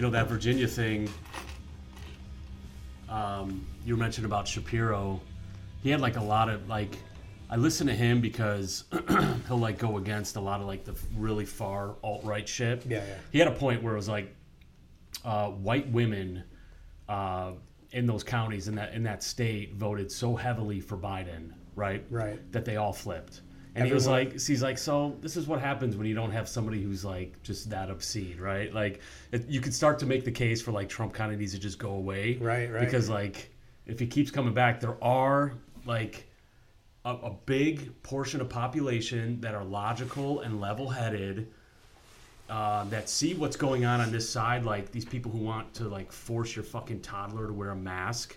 you know that Virginia thing. Um, you mentioned about Shapiro. He had like a lot of like. I listen to him because he'll like go against a lot of like the really far alt right shit. Yeah, yeah. He had a point where it was like uh, white women uh, in those counties in that in that state voted so heavily for Biden, right? Right. That they all flipped. And he was Everyone- like, he's like, so this is what happens when you don't have somebody who's like just that obscene, right? Like, it, you could start to make the case for like Trump kind of needs to just go away, Right, right. Because like, if he keeps coming back, there are like a, a big portion of population that are logical and level-headed, uh, that see what's going on on this side. Like these people who want to like force your fucking toddler to wear a mask,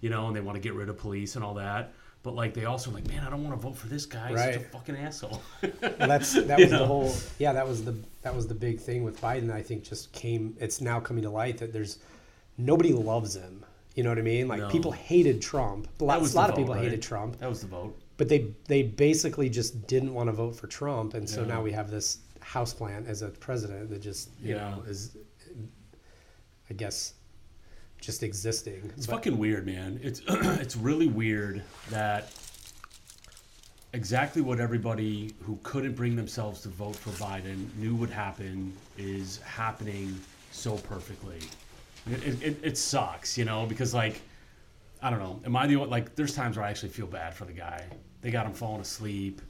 you know, and they want to get rid of police and all that. But like they also like, man, I don't want to vote for this guy. He's such a Right. fucking asshole. Well, that's that was the whole. Yeah, that was the that was the big thing with Biden. I think just came. It's now coming to light that there's nobody loves him. You know what I mean? Like No. people hated Trump. A lot, That was a lot the of people right? hated Trump, That was the vote. but they they basically just didn't want to vote for Trump, and so Yeah. now we have this houseplant as a president that just you Yeah. know is, I guess, just existing. It's But- fucking weird, man. It's it's really weird that exactly what everybody who couldn't bring themselves to vote for Biden knew would happen is happening so perfectly. It, it, it, sucks, you know, because like I don't know. Am I the only like? There's times where I actually feel bad for the guy. They got him falling asleep.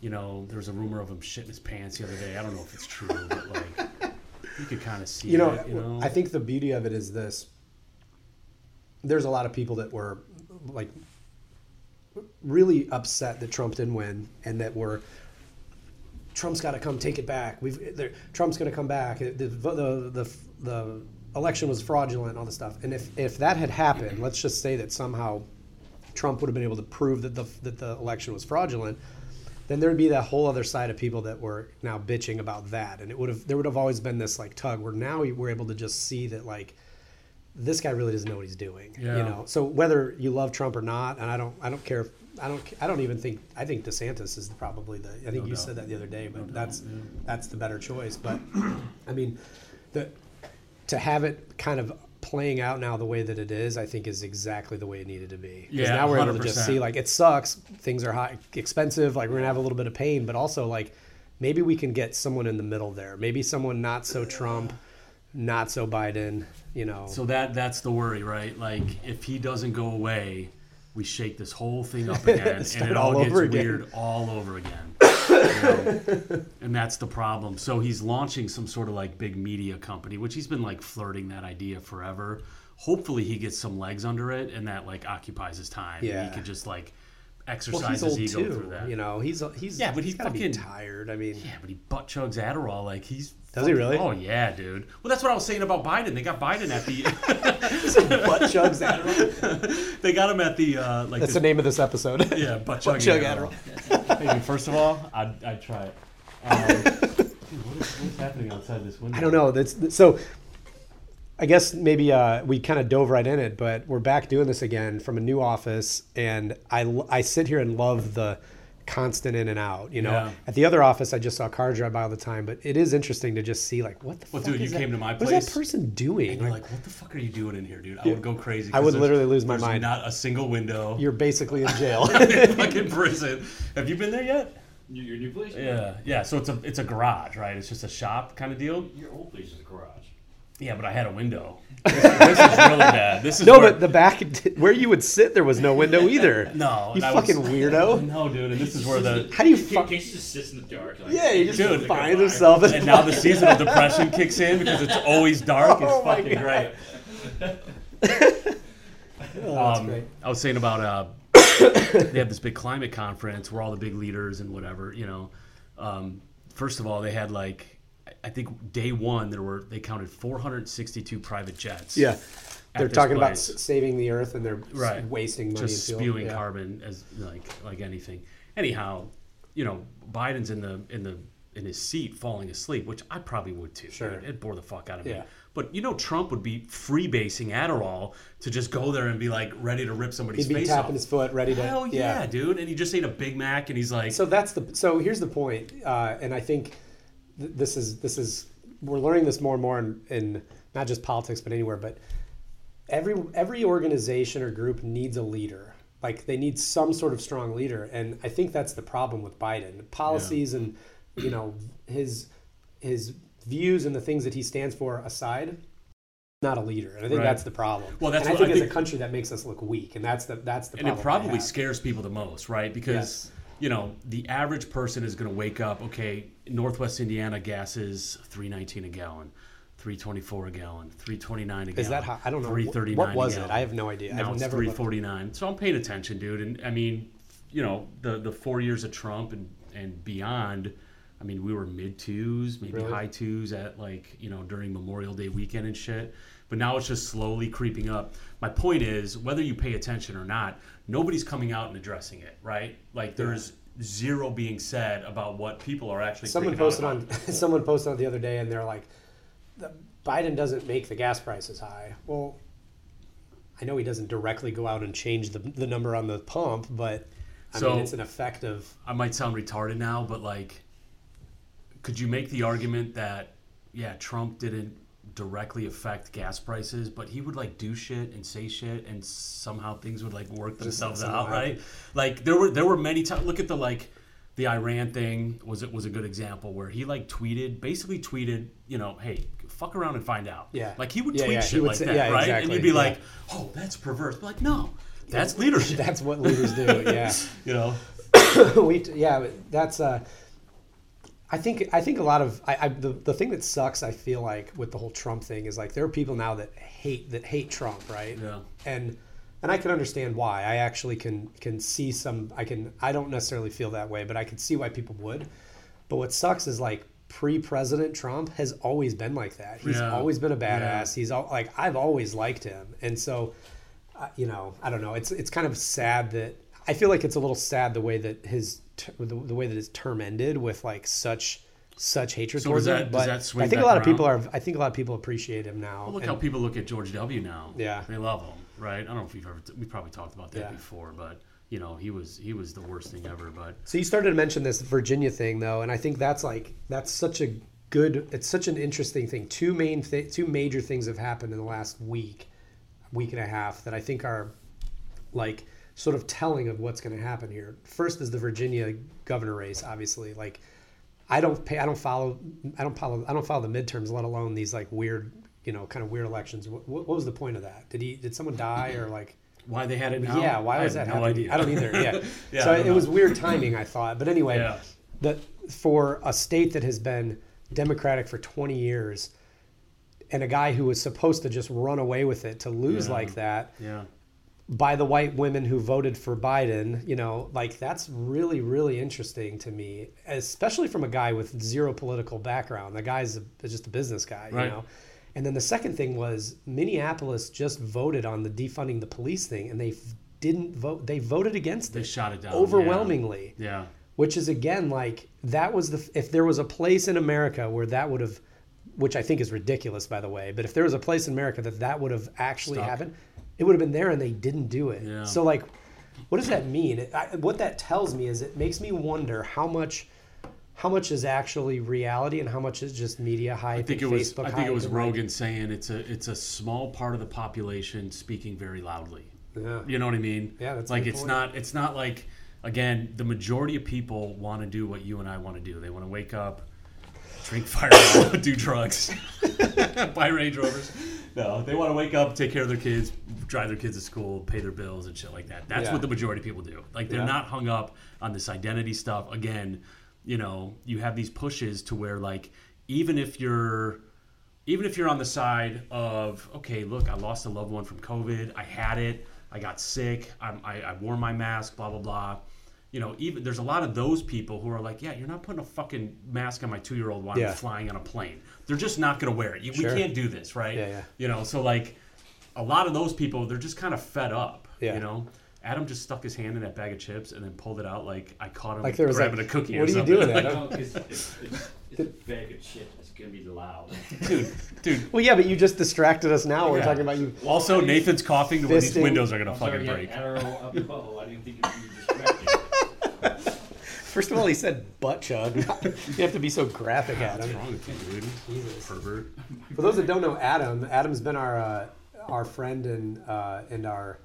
You know, there was a rumor of him shitting his pants the other day. I don't know if it's true, but like you could kind of see you know, it. You know, I think the beauty of it is this. There's a lot of people that were like really upset that Trump didn't win, and that were Trump's got to come take it back. We've Trump's going to come back. The, the the the election was fraudulent and all this stuff. And if if that had happened, let's just say that somehow Trump would have been able to prove that the that the election was fraudulent, then there would be that whole other side of people that were now bitching about that, and it would have there would have always been this like tug where now we're able to just see that like this guy really doesn't know what he's doing, Yeah. you know. So whether you love Trump or not, and I don't I don't care. If, I don't I don't even think I think DeSantis is probably the I think No you doubt. said that the other day, but doubt, that's yeah. that's the better choice. But I mean, the to have it kind of playing out now the way that it is, I think is exactly the way it needed to be. 'Cause Yeah, now we're able to just see like it sucks, things are high, expensive, like we're gonna have a little bit of pain, but also like maybe we can get someone in the middle there. Maybe someone not so Trump, not so Biden. You know, So that that's the worry, right? Like if he doesn't go away, we shake this whole thing up again, and it all, all gets again. weird all over again. You know? and that's the problem. So he's launching some sort of like big media company, which he's been like flirting that idea forever. Hopefully, he gets some legs under it, and that like occupies his time. and Yeah. he could just like well, exercise he's his ego too. through that. You know, he's he's Yeah, but he's he gotta be fucking- tired. I mean, Yeah, but he butt chugs Adderall like he's. Does he really? Oh yeah, dude. Well, that's what I was saying about Biden. They got Biden at the. butt chugs Adderall. they got him at the uh, like. That's this- the name of this episode. Yeah, butt Butt chug chug Adderall. Hey, first of all, I'd, I'd try it. Um, dude, what is, what's happening outside this window? I don't know. That's so. I guess maybe uh, we kind of dove right in it, but we're back doing this again from a new office, and I I sit here and love the constant in and out. You know, Yeah. at the other office, I just saw cars drive by all the time, but it is interesting to just see like what the Well, fuck dude, is you that- came to my place. What is place, that person doing? And you're Like, like, what the fuck are you doing in here, dude? I would go crazy. I would literally lose my mind. Not a single window. you're basically in jail. fucking prison. Have you been there yet? Your, your new place? Yeah, yeah. So it's a it's a garage, right? It's just a shop kind of deal. Your old place is a garage. Yeah, but I had a window. This, this is really bad. This is no, where- but the back where you would sit, there was no window either. no, you that was- fucking weirdo. No, dude, and this is where the How do you Casey fuck? just sits in the dark. Like, Yeah, he just Dude, finds himself. in and now the season of depression kicks in because it's always dark. It's Oh fucking God. great. Oh, that's Um, great. I was saying about uh, they have this big climate conference where all the big leaders and whatever, you know. Um, first of all, they had like I think day one there were they counted 462 private jets. Yeah, they're talking about place. s- saving the earth, and they're Right. wasting money. just spewing Yeah. carbon as like like anything. Anyhow, you know, Biden's in the in the in his seat falling asleep, which I probably would too. Sure. It, it bore the fuck out of me. Yeah. But you know, Trump would be freebasing Adderall to just go there and be like ready to rip somebody's He'd be face tapping off. his foot, ready to. Hell yeah, dude! And he just ate a Big Mac, and he's like, So that's the. So here's the point, uh, and I think th- this is this is we're learning this more and more in, in not just politics, but anywhere. But every every organization or group needs a leader. Like they need some sort of strong leader, and I think that's the problem with Biden. Policies and you know his his views and the things that he stands for aside, not a leader. And I think Right. that's the problem. Well, that's and I think I as think- a country that makes us look weak, and that's the that's the and it probably scares people the most, right? Because Yes. you know the average person is going to wake up. Okay, Northwest Indiana gas is three nineteen a gallon, three twenty four a gallon, three twenty nine a gallon. Is that how? I don't know. Three thirty nine. What was it? I have no idea. Now I've it's never three looked. forty nine. So I'm paying attention, dude. And I mean, you know, the the four years of Trump and and beyond. I mean, we were mid twos, maybe Really? high twos at like you know during Memorial Day weekend and shit. But now it's just slowly creeping up. My point is, whether you pay attention or not, nobody's coming out and addressing it, right? Like there's zero being said about what people are actually. Someone posted on someone posted on the other day, and they're like, "The- "Biden doesn't make the gas prices high." Well, I know he doesn't directly go out and change the the number on the pump, but I So- mean, it's an effect of I might sound retarded now, but like, could you make the argument that yeah, Trump didn't directly affect gas prices, but he would like do shit and say shit, and somehow things would like work themselves out, right? Like there were there were many times. Look at the like. The Iran thing was it was a good example where he like tweeted, basically tweeted, you know, hey, fuck around and find out. Yeah. Like he would Yeah, tweet yeah, shit like say- that, yeah, right? And you'd be like, oh, that's perverse. But like, no, that's leadership. that's what leaders do. Yeah. you know. we yeah that's uh i think i think a lot of I, I the, the thing that sucks i feel like with the whole trump thing is like there are people now that hate that hate trump right Yeah. and and i can understand why i actually can can see some i can i don't necessarily feel that way but i can see why people would but what sucks is like pre-president trump has always been like that he's Yeah. always been a Yeah. badass he's all like i've always liked him and so uh, you know, I don't know. It's it's kind of sad that I feel like it's a little sad the way that his t- the, the way that his term ended with like such such hatred So towards him. that- does But I think a lot of people are. I think a lot of people appreciate him now. Well, look And- how people look at George W. now. Yeah. they love him, right? I don't know if we've ever we probably talked about that Yeah. before, but you know, he was he was the worst thing ever. But So you started to mention this Virginia thing though, and I think that's like that's such a good. It's such an interesting thing. Two main th- two major things have happened in the last week, week and a half that I think are like sort of telling of what's going to happen here. First is the Virginia governor race, obviously. Like I don't pay. I don't follow. I don't follow. I don't follow the midterms, let alone these like weird, you know, kind of weird elections. What, what was the point of that? Did he? Did someone die or like? why they had it now? Yeah, why I was that no happening? idea. I don't either. Yeah. Yeah, so it was weird timing, I thought. But anyway, Yeah. that for a state that has been Democratic for 20 years, and a guy who was supposed to just run away with it to lose Yeah. like that Yeah, by the white women who voted for Biden, you know, like that's really, really interesting to me, especially from a guy with zero political background. The guy's a, just a business guy, Right. you know. And then the second thing was Minneapolis just voted on the defunding the police thing, and they f- didn't vote. They voted against they it shot it down overwhelmingly Yeah, which is again like that was the if there was a place in America where that would have which I think is ridiculous by the way but if there was a place in America that that would have actually Stuck. happened it would have been there and they didn't do it Yeah. so like what does that mean it, I, what that tells me is it makes me wonder how much how much is actually reality and how much is just media hype I think it and was. Facebook I think it was and, like- Rogan saying it's a it's a small part of the population speaking very loudly. yeah. You know what I mean? Yeah, that's like it's point. not it's not like again the majority of people want to do what you and I want to do. They want to wake up, drink Fireball, do drugs, buy Range Rovers. No, they want to wake up, take care of their kids, drive their kids to school, pay their bills and shit like that. That's Yeah. what the majority of people do. Like they're Yeah. not hung up on this identity stuff. Again, you know, you have these pushes to where like even if you're even if you're on the side of okay look i lost a loved one from covid i had it i got sick I'm, I, I wore my mask blah blah blah you know even there's a lot of those people who are like yeah you're not putting a fucking mask on my two year old while Yeah. i'm flying on a plane they're just not going to wear it You- Sure. we can't do this right Yeah, yeah. you know so like a lot of those people they're just kind of fed up Yeah. you know Adam just stuck his hand in that bag of chips and then pulled it out like I caught him Like there was grabbing like, a cookie. what or are you something. doing, Like, Adam? No, it's, it's, it's, it's a bag of shit. It's gonna be loud. dude, dude. well yeah but you just distracted us now we're Yeah. talking about you Also, Nathan's coughing to where these windows are gonna I'm fucking sorry, break. I don't up above. I didn't think you'd be distracted. First of all, he said butt chug. you have to be so graphic, What's Adam. wrong with you, dude? Jesus. Pervert. For those that don't know Adam, Adam's been our uh, our friend and uh, and our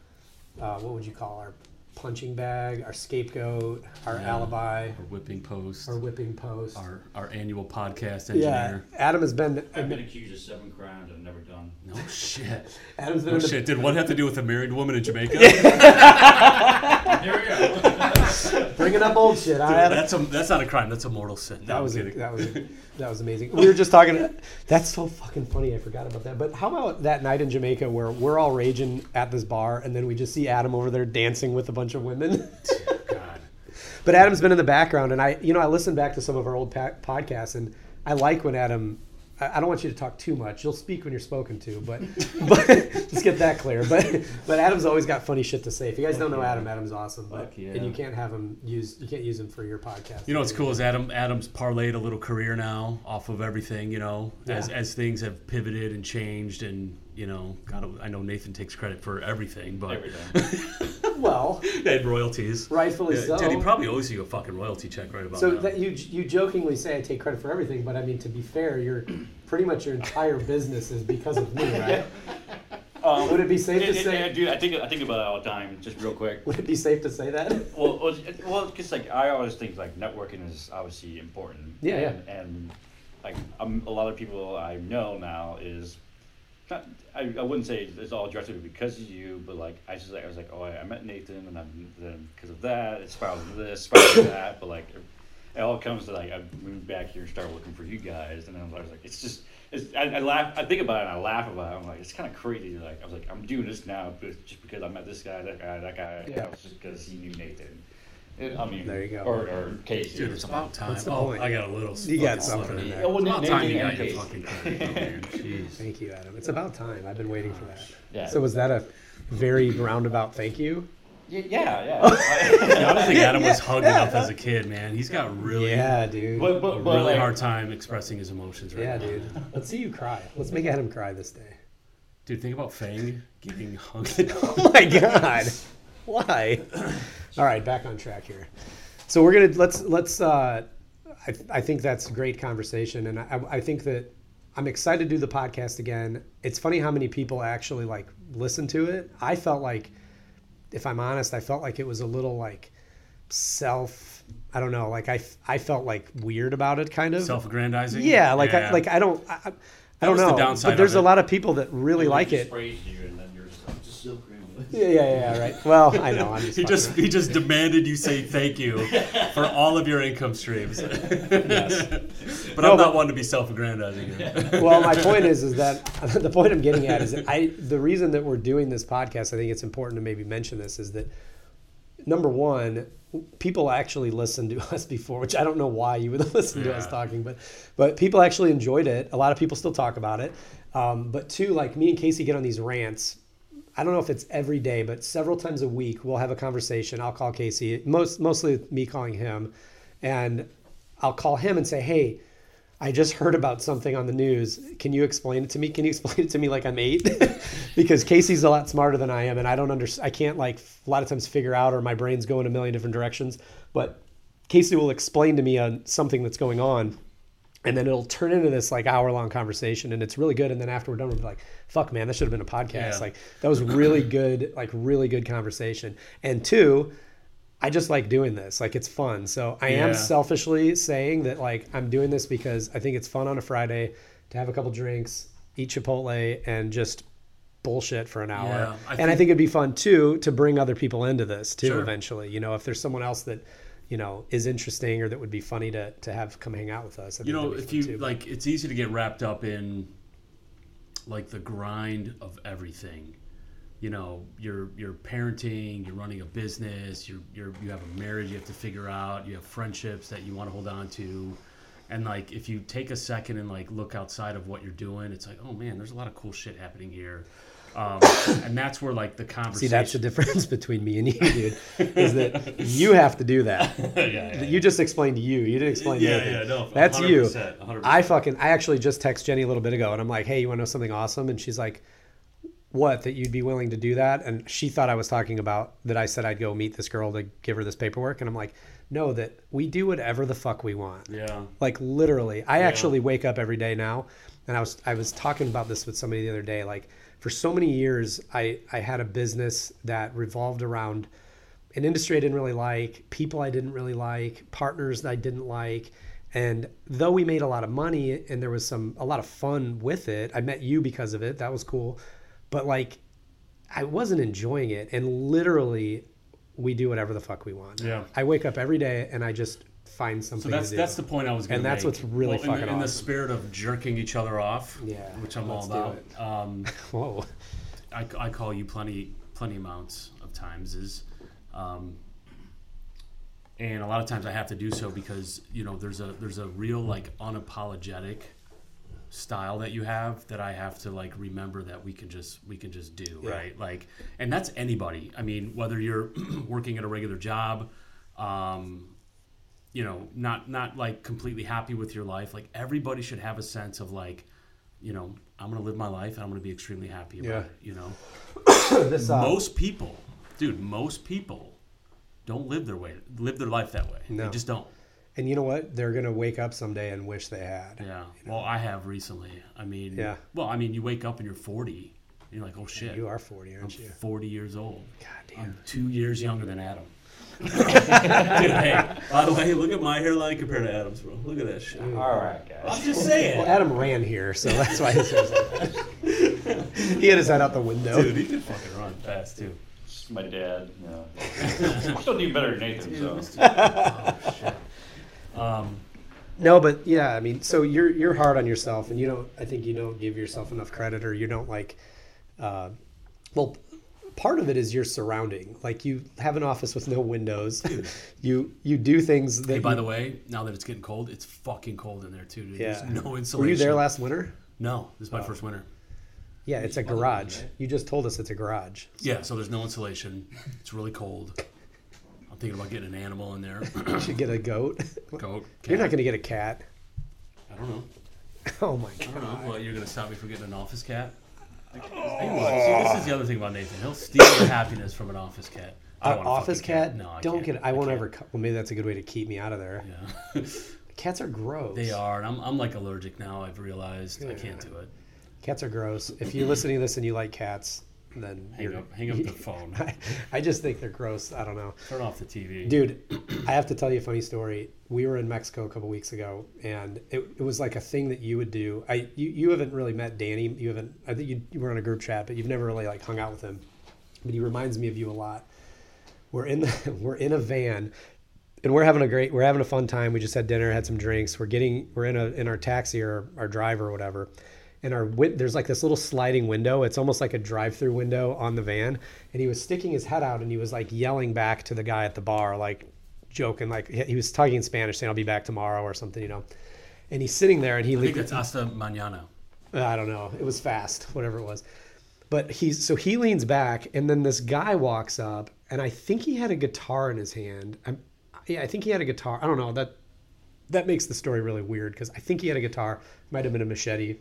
uh, what would you call our punching bag, our scapegoat, our Yeah. alibi, Our whipping post. our whipping post. Our our annual podcast engineer. yeah, engineer. Adam has been. I've been accused of seven crimes I've never done. No shit. Adam's been No in the, shit. Did one have to do with a married woman in Jamaica? There we go. bringing up old shit. Dude, I, that's a that's not a crime. That's a mortal sin. No, that I'm was kidding. that was that was amazing. We were just talking. That's so fucking funny. I forgot about that. But how about that night in Jamaica where we're all raging at this bar, and then we just see Adam over there dancing with a bunch of women. God. But Adam's been in the background, and I, you know, I listened back to some of our old pa- podcasts, and I like when Adam. I I don't want you to talk too much. You'll speak when you're spoken to, but but let's get that clear. But but Adam's always got funny shit to say. If you guys don't know Adam, Adam's awesome. But Fuck yeah. and you can't have him use you can't use him for your podcast. You know what's cool is Adam Adam's parlayed a little career now off of everything. You know, as as things have pivoted and changed, and you know, God, I know Nathan takes credit for everything, but Everything. Well, and royalties. rightfully Yeah, so. Dude, he probably owes you a fucking royalty check right about so now. that you you jokingly say I take credit for everything, but I mean to be fair, you're pretty much your entire business is because of me, right? Um, Would it be safe to it- it- say- it- dude, I think I think about it all the time. Just real quick. Would it be safe to say that? Well, well, well, because like I always think like networking is obviously important. Yeah, yeah. and, And like um, a lot of people I know now is not. I, I wouldn't say it's all directly because of you, but like I just like I was like, oh, I, I met Nathan, and I'm then because of that, it spiraled into this, spiraled into that. But like it, it all comes to like I moved back here and started looking for you guys, and then I was like, it's just. It's, I, I laugh. I think about it and I laugh about it. I'm like, it's kind of crazy. Like I was like, I'm doing this now, but just because I met this guy, that guy, that guy. Yeah. Was just because he knew Nathan. It- I mean, There you go. Or, or Casey. Dude, it's about time. What's the Oh, point? I got a little. You got fucking something in slip there. Oh, well, It's about Nathan time you and got your Casey. fucking credit, man. Jeez. Thank you, Adam. It's about time. I've been waiting for that. Yeah. So was that a very roundabout thank you? Yeah, yeah. yeah. I don't think Adam was Yeah, hugged yeah. enough as a kid, man. He's got really, Yeah, dude. but a but, but really like, hard time expressing his emotions right yeah, now. dude. Let's see you cry. Let's make Adam cry this day. Dude, think about Fang getting hugged. Oh my god. Why? All right, back on track here. So we're gonna let's let's. Uh, I, I think that's a great conversation, and I, I think that I'm excited to do the podcast again. It's funny how many people actually like listen to it. I felt like, if I'm honest, I felt like it was a little like self. I don't know. Like I, I felt like weird about it, kind of. Self-aggrandizing. yeah, like I, like I don't. I, I- I don't was the know. downside but there's of a it. lot of people that really like just it. praised you, and then you're just, I'm Yeah, yeah, yeah. Right. Well, I know. I'm just. He just he just demanded you say thank you for all of your income streams. Yes. But No, I'm but- not one to be self-aggrandizing. well, my point is, is that the point I'm getting at is that I the reason that we're doing this podcast, I think it's important to maybe mention this, is that number one, people actually listened to us before, which I don't know why you would listen to us talking, but but people actually enjoyed it. A lot of people still talk about it. Um, but two, like me and Casey get on these rants. I don't know if it's every day, but several times a week we'll have a conversation. I'll call Casey, most mostly me calling him, and I'll call him and say, "Hey, I just heard about something on the news. Can you explain it to me? Can you explain it to me like I'm eight? because Casey's a lot smarter than I am, and I don't under I can't like a lot of times figure out, or my brain's going a million different directions. But Casey will explain to me on something that's going on, and then it'll turn into this like hour long conversation, and it's really good. And then after we're done, we'll be like, "Fuck, man, that should have been a podcast. Yeah. Like that was really good, like really good conversation." And two. I just like doing this. Like it's fun. So I am selfishly saying that like I'm doing this because I think it's fun on a Friday to have a couple drinks, eat Chipotle, and just bullshit for an hour. Yeah, I and I think- think it'd be fun too to bring other people into this too Sure. eventually. You know, if there's someone else that you know is interesting or that would be funny to to have come hang out with us. I you know, if you too. like, it's easy to get wrapped up in like the grind of everything. You know, you're you're parenting, you're running a business, you're you're you have a marriage you have to figure out, you have friendships that you want to hold on to. And like if you take a second and like look outside of what you're doing, it's like, oh man, there's a lot of cool shit happening here. Um, and that's where like the conversation See, that's the difference between me and you, dude. is that you have to do that. yeah, yeah, You just explained to you. You didn't explain Yeah, to anything. yeah, no, That's you. 100%, 100%. I fucking I actually just text Jenny a little bit ago and I'm like, hey, you want to know something awesome? And she's like, what that you'd be willing to do that and she thought i was talking about that i said i'd go meet this girl to give her this paperwork and i'm like no that we do whatever the fuck we want Yeah. like literally i actually wake up every day now and i was i was talking about this with somebody the other day like for so many years i i had a business that revolved around an industry i didn't really like people i didn't really like partners that i didn't like. And though we made a lot of money and there was some a lot of fun with it i met you because of it. That was cool. But like i wasn't enjoying it. And literally we do whatever the fuck we want. Yeah. i wake up every day and i just find something So that's that's the point I was going And to make. that's what's really well, in the, fucking in the spirit of jerking each other off, Yeah, which I'm all about. Um, Whoa. I, I call you plenty plenty amounts of times is um, and a lot of times I have to do so because you know there's a there's a real like unapologetic style that you have that I have to like remember that we can just we can just do right like and that's anybody I mean whether you're working at a regular job um, you know not not like completely happy with your life like everybody should have a sense of like you know I'm gonna live my life and I'm gonna be extremely happy about Yeah. it you know this uh, most people, dude, most people don't live their way, live their life that way. No. They just don't. and you know what? They're gonna wake up someday and wish they had. Yeah. Well, I have recently. I mean, Yeah. Well, I mean, you wake up and you're 40. And you're like, oh shit, You are forty, aren't I'm you? 40 years old. God damn I'm damn. two years younger than Adam. Dude, hey, by the way, look at my hairline compared to Adam's, bro. Look at that shit. All right, guys. I'm just saying. Well, Adam ran here, so that's why his hair's like that. he had his head out the window. Dude, he can fucking run fast too. It's my dad, you know. I'm still doing better than Nathan, so. oh shit. Um, No, but yeah, I mean, so you're you're hard on yourself, and you don't. I think you don't give yourself enough credit, or you don't like. Uh, well, part of it is your surrounding. Like you have an office with no windows. you you do things that. Hey, by you- the way, now that it's getting cold, it's fucking cold in there too, dude. yeah. There's no insulation. Were you there last winter? No, this is my Oh. first winter. Yeah, it's a garage. You just told us it's a garage. Yeah, so there's no insulation. It's really cold. I'm thinking about getting an animal in there. You should get a goat. Goat. You're not going to get a cat. I don't know. Oh my I don't god. know. Well, you're gonna stop me from getting an office cat. See, this is the other thing about Nathan. He'll steal the happiness from an office cat. I don't want a office fucking cat? No, I don't can't. get it. I won't can't. ever. cu- Well, maybe that's a good way to keep me out of there. Yeah, Cats are gross. they are, and I'm, I'm like allergic now. I've realized I can't do it. Cats are gross. If you're listening to this and you like cats, then Hang up, hang up the phone. I, I just think they're gross. I don't know. Turn off the TV. Dude, I have to tell you a funny story. We were in Mexico a couple weeks ago, and it, it was like a thing that you would do. I you, you haven't really met Danny. You haven't. I think you, you were on a group chat, but you've never really like hung out with him. But he reminds me of you a lot. We're in the, we're in a van, and we're having a great we're having a fun time. We just had dinner, had some drinks. We're getting we're in a in our taxi or our driver or whatever. And our win- there's like this little sliding window. It's almost like a drive-through window on the van. And he was sticking his head out and he was like yelling back to the guy at the bar, like joking, like he was talking in Spanish, saying, "I'll be back tomorrow" or something, you know. And he's sitting there and he I think that's hasta mañana. Uh, I don't know. It was fast, whatever it was. But he's so he leans back, and then this guy walks up, and I think he had a guitar in his hand. I'm, yeah, I think he had a guitar. I don't know that. That makes the story really weird because I think he had a guitar. Might have been a machete.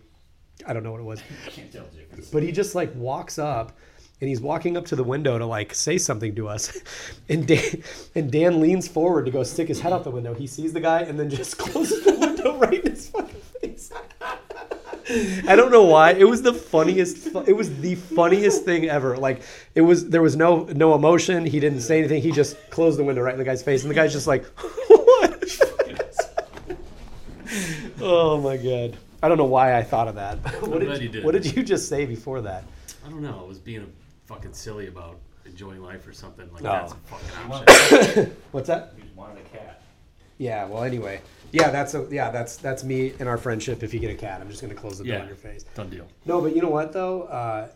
I don't know what it was. Can't tell the difference. But he just like walks up, and he's walking up to the window to like say something to us, and Dan and Dan leans forward to go stick his head out the window. He sees the guy and then just closes the window right in his fucking face. I don't know why. It was the funniest. It was the funniest thing ever. Like it was. There was no no emotion. He didn't say anything. He just closed the window right in the guy's face, and the guy's just like, "What?" oh my god. I don't know why I thought of that. what, glad did you did. what did you just say before that? I don't know. I was being a fucking silly about enjoying life or something. Like No. that's a fucking option. What's that? You just wanted a cat. Yeah. Well, anyway. Yeah, that's a, yeah, that's that's me and our friendship. If you get a cat, I'm just gonna close the door Yeah. in your face. Done deal. No, but you know what though? Uh,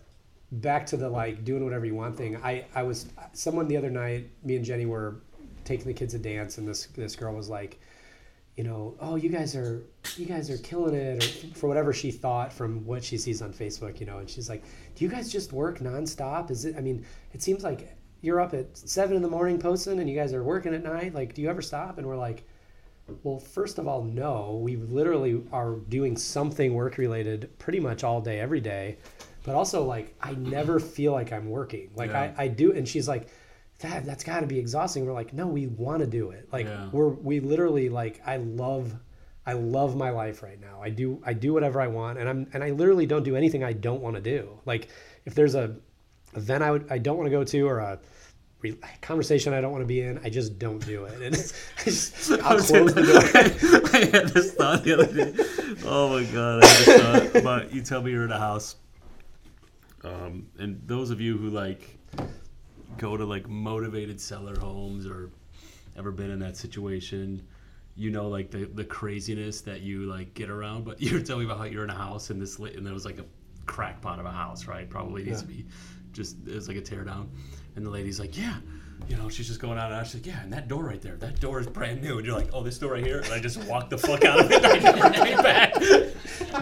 back to the like doing whatever you want thing. I I was someone the other night. Me and Jenny were taking the kids to dance, and this this girl was like, you know, oh, you guys are you guys are killing it, or for whatever she thought from what she sees on Facebook, you know. And she's like, do you guys just work nonstop? Is it? I mean, it seems like you're up at seven in the morning posting, and you guys are working at night. Like, do you ever stop? And we're like. Well, first of all, no. We literally are doing something work related pretty much all day, every day. but also like I never feel like I'm working. Like Yeah. I, I do, and she's like, "God, that's got to be exhausting." We're like, "No, we want to do it. Like Yeah. we're we literally like I love." I love my life right now. I do I do whatever I want, and I'm and I literally don't do anything I don't want to do. Like if there's a event I would I don't want to go to or a conversation I don't want to be in, I just don't do it. And I just, I'll close the door. I had this thought the other day. Oh my god, I had this thought about you tell me you're in a house. Um, and those of you who like go to like motivated seller homes or ever been in that situation, you know like the, the craziness that you like get around. But you were telling me about how you're in a house and this lit and there was like a crackpot of a house, right? Probably needs to be just it was like a tear down. And the lady's like, Yeah, you know, she's just going out and out. She's like, Yeah, and that door right there, that door is brand new. And you're like, Oh, this door right here? And I just walked the fuck out of it and I never came back.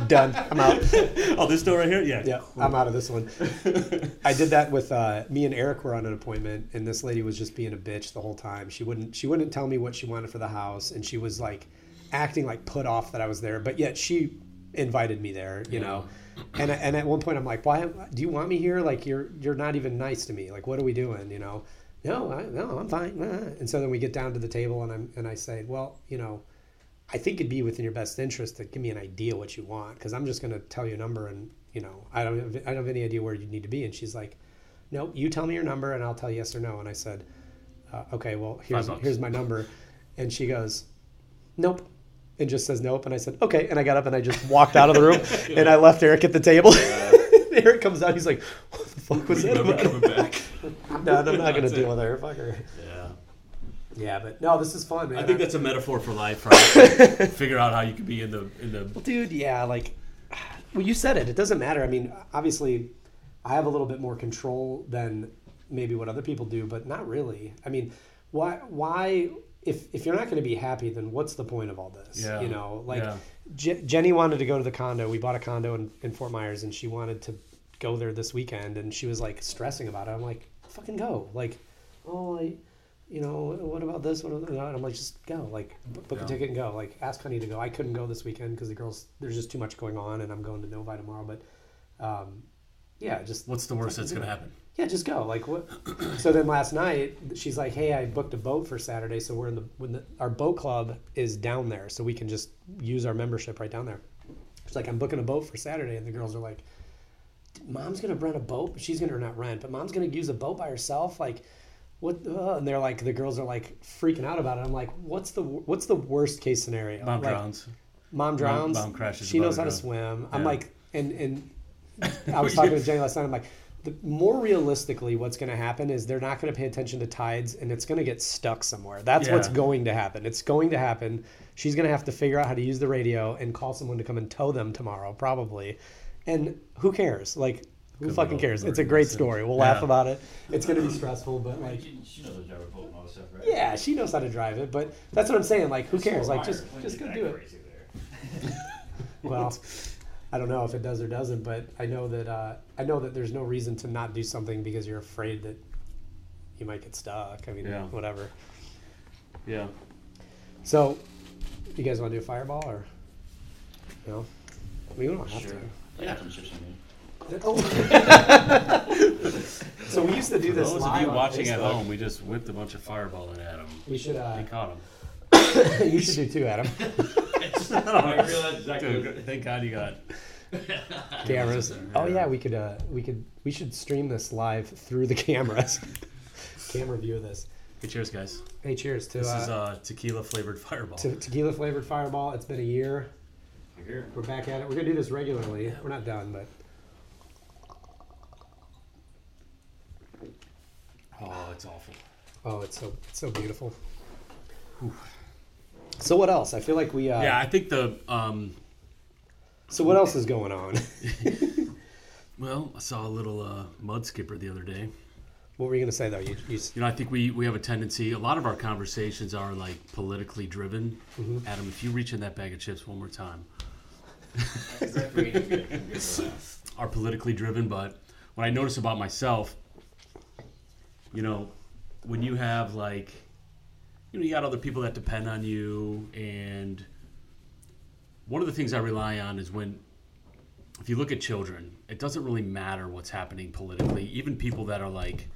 Done. I'm out. Oh, this door right here? Yeah. Yeah, I'm out of this one. I did that with uh, me and Eric were on an appointment, and this lady was just being a bitch the whole time. She wouldn't she wouldn't tell me what she wanted for the house, and she was like acting like put off that I was there, but yet she invited me there, you know. And and at one point I'm like, why do you want me here? Like you're you're not even nice to me. Like what are we doing? You know. No, I, no, I'm fine. Uh, And so then we get down to the table, and I'm and I say, well, you know, I think it'd be within your best interest to give me an idea what you want because I'm just going to tell you a number and you know I don't have, I don't have any idea where you need to be. And she's like, "No, you tell me your number and I'll tell you yes or no." And I said, uh, "Okay, well here's here's my number," and she goes, "Nope." And just says nope, and I said okay, and I got up and I just walked out of the room, and I left Eric at the table. Eric comes out, he's like, "What the fuck was that?" About?" No, I'm not gonna deal with her, fuck her. Yeah. Yeah, but no, this is fun, man. I think that's a metaphor for life, right? Figure out how you can be in the in the Well, dude, yeah, like, well, you said it. It doesn't matter. I mean, obviously, I have a little bit more control than maybe what other people do, but not really. I mean, why? Why? If if you're not going to be happy, then what's the point of all this? Yeah, You know, like yeah. Je- Jenny wanted to go to the condo. We bought a condo in, in Fort Myers, and she wanted to go there this weekend, and she was like stressing about it. I'm like, fucking go. Like, oh, I, you know, what about this? What about that? And I'm like, just go. Like, book Yeah. a ticket and go. Like, ask Honey to go. I couldn't go this weekend because the girls, there's just too much going on, and I'm going to Novi tomorrow. But, um, yeah, just what's the worst that's gonna happen? yeah, just go. Like what? so then last night she's like, "Hey, I booked a boat for Saturday, so we're in the when the, our boat club is down there, so we can just use our membership right down there." She's like, "I'm booking a boat for Saturday," and the girls are like, "Mom's gonna rent a boat. She's gonna not rent, but mom's gonna use a boat by herself. Like, what?" Uh, and they're like, the girls are like freaking out about it. I'm like, "What's the what's the worst case scenario?" Mom Like, drowns. Mom drowns. mom crashes She knows how to swim. I'm Yeah. like, and and I was talking to Jenny last night. I'm like, the, more realistically, what's going to happen is they're not going to pay attention to tides, and it's going to get stuck somewhere. That's what's going to happen. It's going to happen. She's going to have to figure out how to use the radio and call someone to come and tow them tomorrow, probably. And who cares? Like, who Good fucking cares? It's a great emergency. story. We'll laugh about it. It's going to be stressful, but like. She, she knows how to drive a boat and all this stuff, right? Yeah, she knows how to drive it, but that's what I'm saying. Like, who cares? Like, just just go do it. Well, I don't know if it does or doesn't, but I know that uh, I know that there's no reason to not do something because you're afraid that you might get stuck. I mean, Yeah. whatever. Yeah. So, you guys want to do a fireball or no? I mean, we don't have Sure. to. Yeah, from Simpson, man. Oh. so we used to do For this those of live you on watching at Facebook. home, we just whipped a bunch of fireballing at him. We should. Uh, We caught him. you should do too, Adam. I realized exactly. Dude, thank God you got. Cameras. Oh yeah, we could. Uh, we could. We should stream this live through the cameras. Camera view of this. Hey, cheers, guys. Hey, cheers to This uh, is uh, tequila flavored fireball. to tequila flavored Fireball. It's been a year. Here. We're back at it. We're gonna do this regularly. We're not done, but Oh, it's awful. oh, it's so it's so beautiful. So what else? I feel like we. Uh, Yeah, I think the um, So what else is going on? well, I saw a little uh, mud skipper the other day. what were you gonna say though? You, you You know, I think we, we have a tendency. A lot of our conversations are like politically driven. Mm-hmm. Adam, if you reach in that bag of chips one more time, are politically driven. But what I notice about myself, you know, when you have like, you know, you got other people that depend on you, and one of the things I rely on is when if you look at children, it doesn't really matter what's happening politically. Even people that are like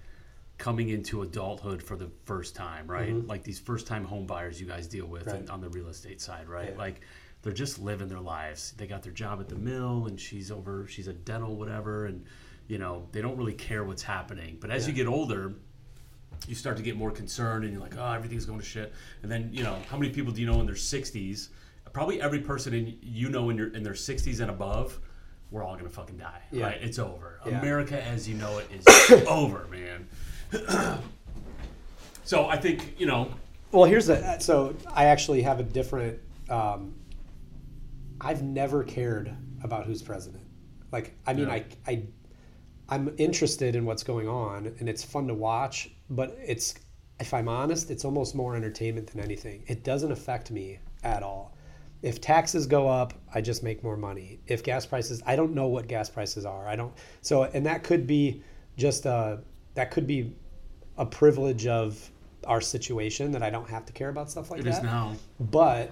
coming into adulthood for the first time, right? Like these first time home buyers you guys deal with Mm-hmm. Right. on the real estate side, right? Yeah. Like they're just living their lives. They got their job at the mill and she's over she's a dental whatever and you know, they don't really care what's happening. But as you get older, you start to get more concerned and you're like, oh, everything's going to shit. And then, you know, how many people do you know in their 60s? Probably every person in you know in your in their 60s and above, we're all going to fucking die. Yeah. Right? It's over. Yeah. America as you know it is over, man. so I think, you know, Well, here's the. So I actually have a different. Um, I've never cared about who's president. Like, I mean, Yeah. I, I, I'm interested in what's going on, and it's fun to watch. But it's, if I'm honest, it's almost more entertainment than anything. It doesn't affect me at all. If taxes go up, I just make more money. If gas prices, I don't know what gas prices are. I don't. So, and that could be just a. That could be a privilege of our situation that I don't have to care about stuff like it that. is now. But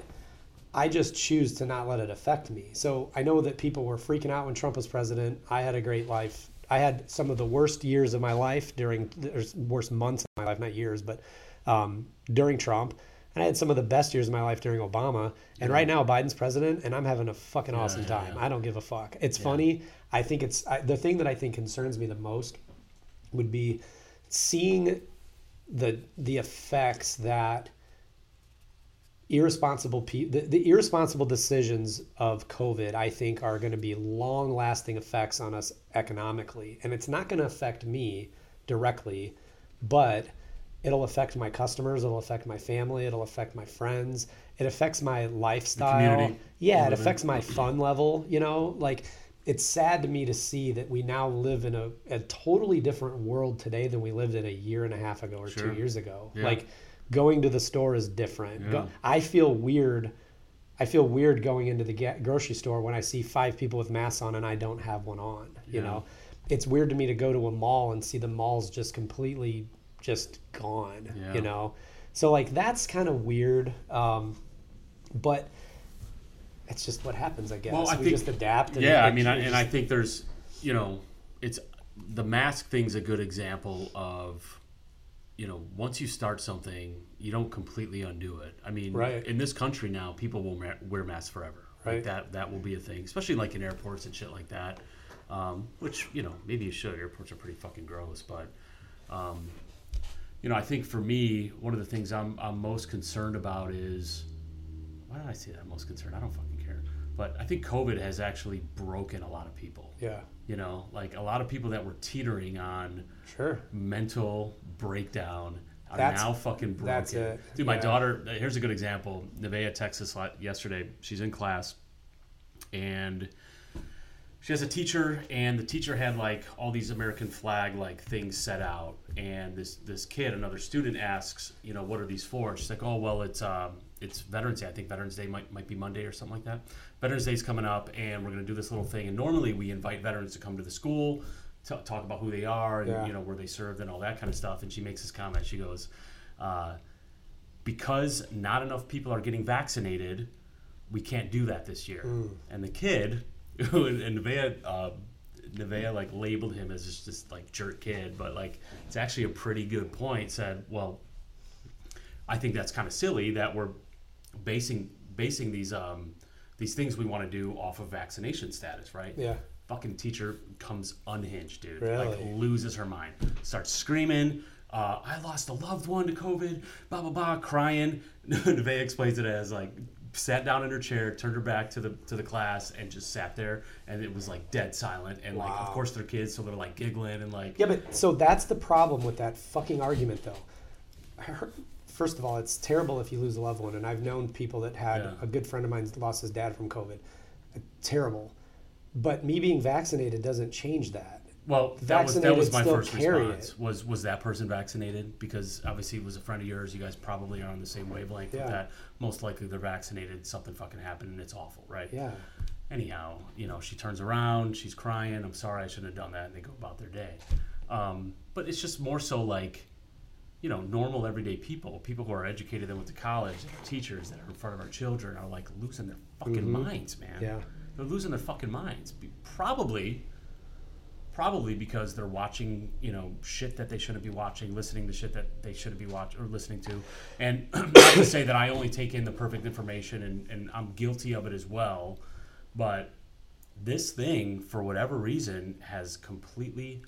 I just choose to not let it affect me. So I know that people were freaking out when Trump was president. I had a great life. I had some of the worst years of my life during, or worst months of my life, not years, but um, during Trump. And I had some of the best years of my life during Obama. And right now, Biden's president, and I'm having a fucking awesome yeah, time. yeah. I don't give a fuck. It's funny. I think it's I, the thing that I think concerns me the most would be seeing the the effects that irresponsible pe- the, the irresponsible decisions of covid i think are going to be long lasting effects on us economically. And it's not going to affect me directly but it'll affect my customers it'll affect my family it'll affect my friends it affects my lifestyle. yeah it affects my fun level you know? Like it's sad to me to see that we now live in a, a totally different world today than we lived in a year and a half ago or Sure. two years ago. Yeah. like going to the store is different Yeah. i feel weird i feel weird going into the grocery store when i see five people with masks on and i don't have one on you Yeah. know it's weird to me to go to a mall and see the malls just completely just gone Yeah. you know so like that's kind of weird um, but it's just what happens i guess Well, I we think- just adapt and yeah, I mean, I, and I think there's, you know, it's the mask thing's a good example of, you know, once you start something, you don't completely undo it. I mean, Right. in this country now, people will ma- wear masks forever. Like Right. that, that will be a thing, especially like in airports and shit like that. Um, which you know, maybe you should. Airports are pretty fucking gross, but. Um, you know, I think for me, one of the things I'm, I'm most concerned about is why did I say that? I'm most concerned. I don't fucking care. But I think COVID has actually broken a lot of people. yeah You know, like a lot of people that were teetering on sure mental breakdown are That's- now fucking broken. that's it. Dude, my Yeah. daughter, here's a good example. Nevaeh texas yesterday. She's in class and she has a teacher and the teacher had like all these American flag like things set out and this this kid, another student asks, you know, what are these for? And she's like, oh well, it's um, it's Veterans Day. I think Veterans Day might might be Monday or something like that. Veterans Day is coming up, and we're gonna do this little thing. And normally we invite veterans to come to the school, to talk about who they are and Yeah. you know where they served and all that kind of stuff. And she makes this comment. She goes, uh, because not enough people are getting vaccinated, we can't do that this year. And the kid, and and Nevaeh, uh, Nevaeh like labeled him as just this like jerk kid, but like it's actually a pretty good point. Said, well, I think that's kind of silly that we're basing basing these um these things we want to do off of vaccination status, right? yeah Fucking teacher comes unhinged, dude. Like Really? loses her mind. Starts screaming. Uh, I lost a loved one to COVID. Blah blah blah, crying. Nevaeh explains it as like sat down in her chair, turned her back to the to the class, and just sat there. And it was like dead silent. And like, of course, they're kids, so they're like giggling and like. Yeah, but so that's the problem with that fucking argument, though. I heard- First of all, it's terrible if you lose a loved one, and I've known people that had Yeah. a good friend of mine lost his dad from COVID. Terrible, but me being vaccinated doesn't change that. Well, that was that was my first response. Was was that person vaccinated? Because obviously it was a friend of yours. You guys probably are on the same wavelength Yeah. with that. Most likely they're vaccinated. Something fucking happened and it's awful, right? Yeah, Anyhow, you know, she turns around. She's crying. I'm sorry, I shouldn't have done that. And they go about their day. Um, but it's just more so like, you know, normal everyday people, people who are educated that went to college, that are teachers that are in front of our children, are like losing their fucking minds, man. Mm-hmm. yeah, they're losing their fucking minds. Probably, probably because they're watching, you know, shit that they shouldn't be watching, listening to shit that they shouldn't be watching or listening to. And not to say that I only take in the perfect information and, and I'm guilty of it as well, but this thing, for whatever reason, has completely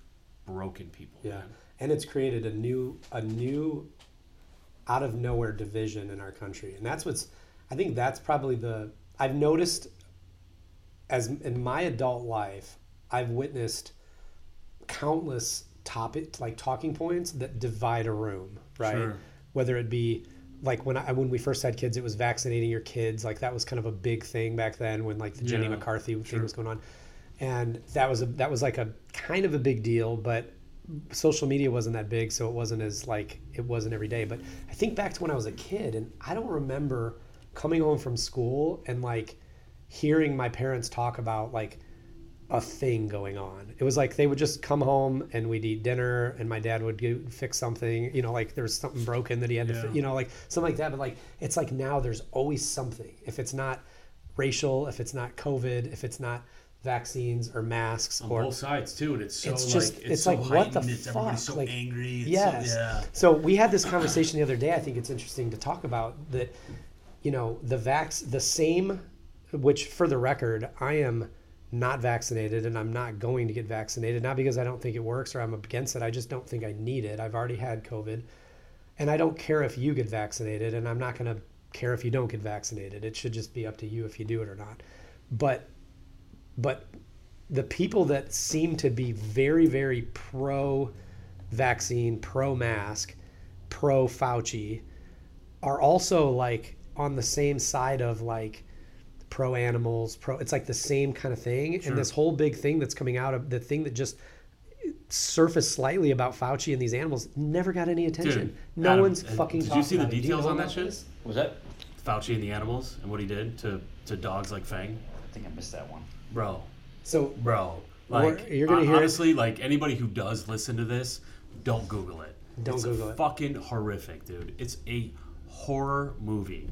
broken people. Yeah, man. And it's created a new a new out of nowhere division in our country, and that's what's. I think that's probably the I've noticed as in my adult life, I've witnessed countless topic like talking points that divide a room, right? Sure. Whether it be like when I when we first had kids, it was vaccinating your kids. Like that was kind of a big thing back then when like the Jenny Yeah, McCarthy thing sure. was going on, and that was a that was like a kind of a big deal, but social media wasn't that big, so it wasn't as like it wasn't every day. But I think back to when I was a kid, and I don't remember coming home from school and like hearing my parents talk about like a thing going on. It was like they would just come home and we'd eat dinner, and my dad would go fix something. You know, like there was something broken that he had to, Yeah. fi- you know, like something like that. But like it's like now there's always something. If it's not racial, if it's not COVID, if it's not vaccines or masks On or both sides too, and it's so It's like it's, it's so like, what the it's, everybody's fuck? so Like, angry. It's Yes. so, yeah. So we had this conversation the other day. I think it's interesting to talk about that. You know, the vax, the same, which for the record, I am not vaccinated and I'm not going to get vaccinated. Not because I don't think it works or I'm against it. I just don't think I need it. I've already had COVID, and I don't care if you get vaccinated, and I'm not going to care if you don't get vaccinated. It should just be up to you if you do it or not. But, but the people that seem to be very, very pro vaccine, pro mask, pro Fauci are also like on the same side of like pro animals, pro it's like the same kind of thing. Sure. And this whole big thing that's coming out of the thing that just surfaced slightly about Fauci and these animals never got any attention. Dude, no Adam, one's fucking did you see the about it. Do details on that shit? Was that? Fauci and the animals and what he did to to dogs like Fang, I think I missed that one. bro, So bro. Like you're gonna hon- hear it. honestly, like anybody who does listen to this, don't Google it. Don't it's Google it. Fucking horrific, dude. It's a horror movie.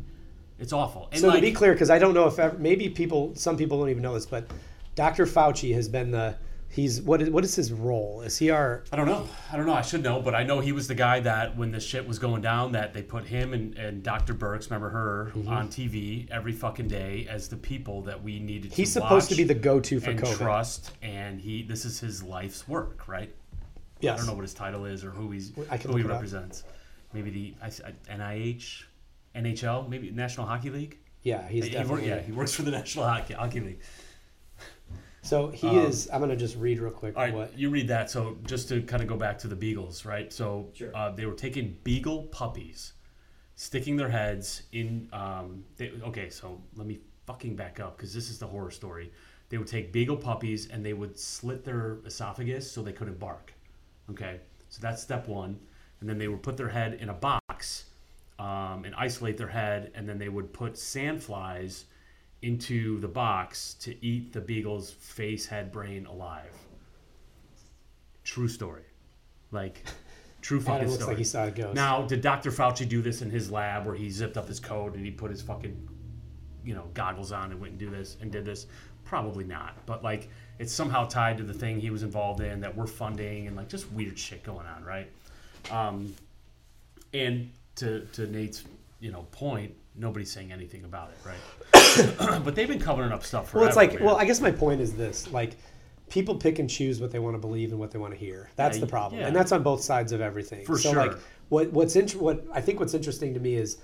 It's awful. And So like, to be clear, because I don't know if ever, maybe people, some people don't even know this, but Dr. Fauci has been the he's what is what is his role? Is he our I don't know. I don't know. I should know, but I know he was the guy that when the shit was going down, that they put him and, and Dr. Birx, remember her, Mm-hmm. on TV every fucking day as the people that we needed to he's supposed to be the go-to for and COVID? trust, and he this is his life's work, right? yes. I don't know what his title is or who he's who he it up. represents. Maybe the I, I, NIH, NHL, maybe National Hockey League. Yeah, he's He definitely. yeah, he works for the National Hockey, Hockey League. So he Um, is. I'm gonna just read real quick All right, what. you read that. So just to kind of go back to the beagles, right? So Sure. uh, they were taking beagle puppies, sticking their heads in. Um, they, okay, so let me fucking back up because this is the horror story. They would take beagle puppies and they would slit their esophagus so they couldn't bark. Okay, so that's step one, and then they would put their head in a box um, and isolate their head, and then they would put sandflies into the box to eat the beagle's face, head, brain alive. True story. Like, true fucking Adam looks story. like he saw a ghost. Now, did Dr. Fauci do this in his lab where he zipped up his coat and he put his fucking, you know, goggles on and went and do this and did this? Probably not. But like, it's somehow tied to the thing he was involved in that we're funding and like just weird shit going on, right? Um, and to to Nate's, you know, point, nobody's saying anything about it, right? but they've been covering up stuff forever. well, it's like. man. Well, I guess my point is this: like, people pick and choose what they want to believe and what they want to hear. That's Yeah, the problem, yeah. and that's on both sides of everything. For so, sure. like, what what's int- what I think what's interesting to me is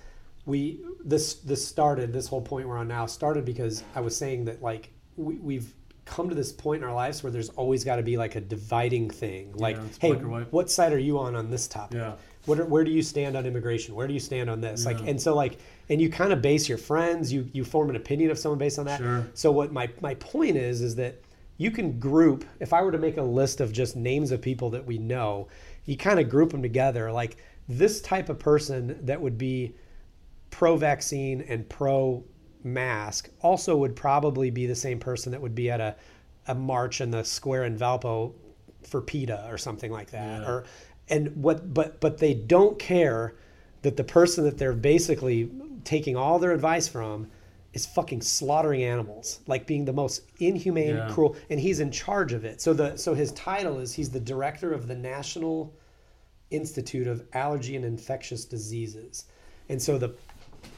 we this this started this whole point we're on now started because I was saying that like we, we've come to this point in our lives where there's always got to be like a dividing thing. Like, it's hey, black or white. what side are you on on this topic? Yeah. What are, where do you stand on immigration? Where do you stand on this? Like, and so like, and you kind of base your friends, you you form an opinion of someone based on that. Sure. So what my my point is is that you can group. If I were to make a list of just names of people that we know, you kind of group them together. Like this type of person that would be pro-vaccine and pro-mask also would probably be the same person that would be at a a march in the square in Valpo for PETA or something like that. Yeah. Or and what but but they don't care that the person that they're basically taking all their advice from is fucking slaughtering animals, like being the most inhumane, Yeah. cruel, and he's in charge of it. So the so his title is he's the director of the National Institute of Allergy and Infectious Diseases. And so the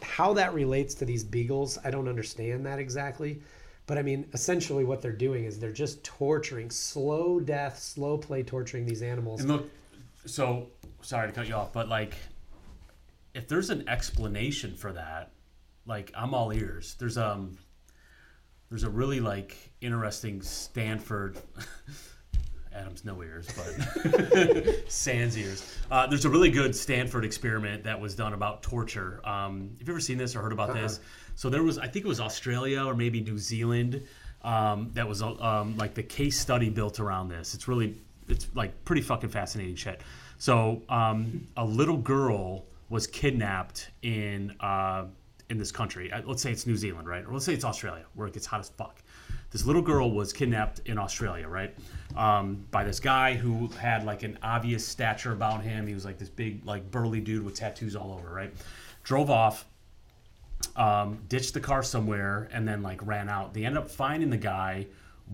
how that relates to these beagles, I don't understand that exactly. But I mean, essentially what they're doing is they're just torturing, slow death, slow play torturing these animals. And look, so sorry to cut you off, but like, if there's an explanation for that, like I'm all ears. There's um, there's a really like interesting Stanford. Adam's no ears, but sans ears. Uh, there's a really good Stanford experiment that was done about torture. Um, have you ever seen this or heard about this? So there was, I think it was Australia or maybe New Zealand. Um, that was um, like the case study built around this. It's really, it's like pretty fucking fascinating shit. So um, a little girl was kidnapped in uh, in this country. Uh, Let's say it's New Zealand, right? Or let's say it's Australia, where it gets hot as fuck. This little girl was kidnapped in Australia, right? Um, by this guy who had like an obvious stature about him. He was like this big, like burly dude with tattoos all over, right? Drove off, um, ditched the car somewhere, and then like ran out. They ended up finding the guy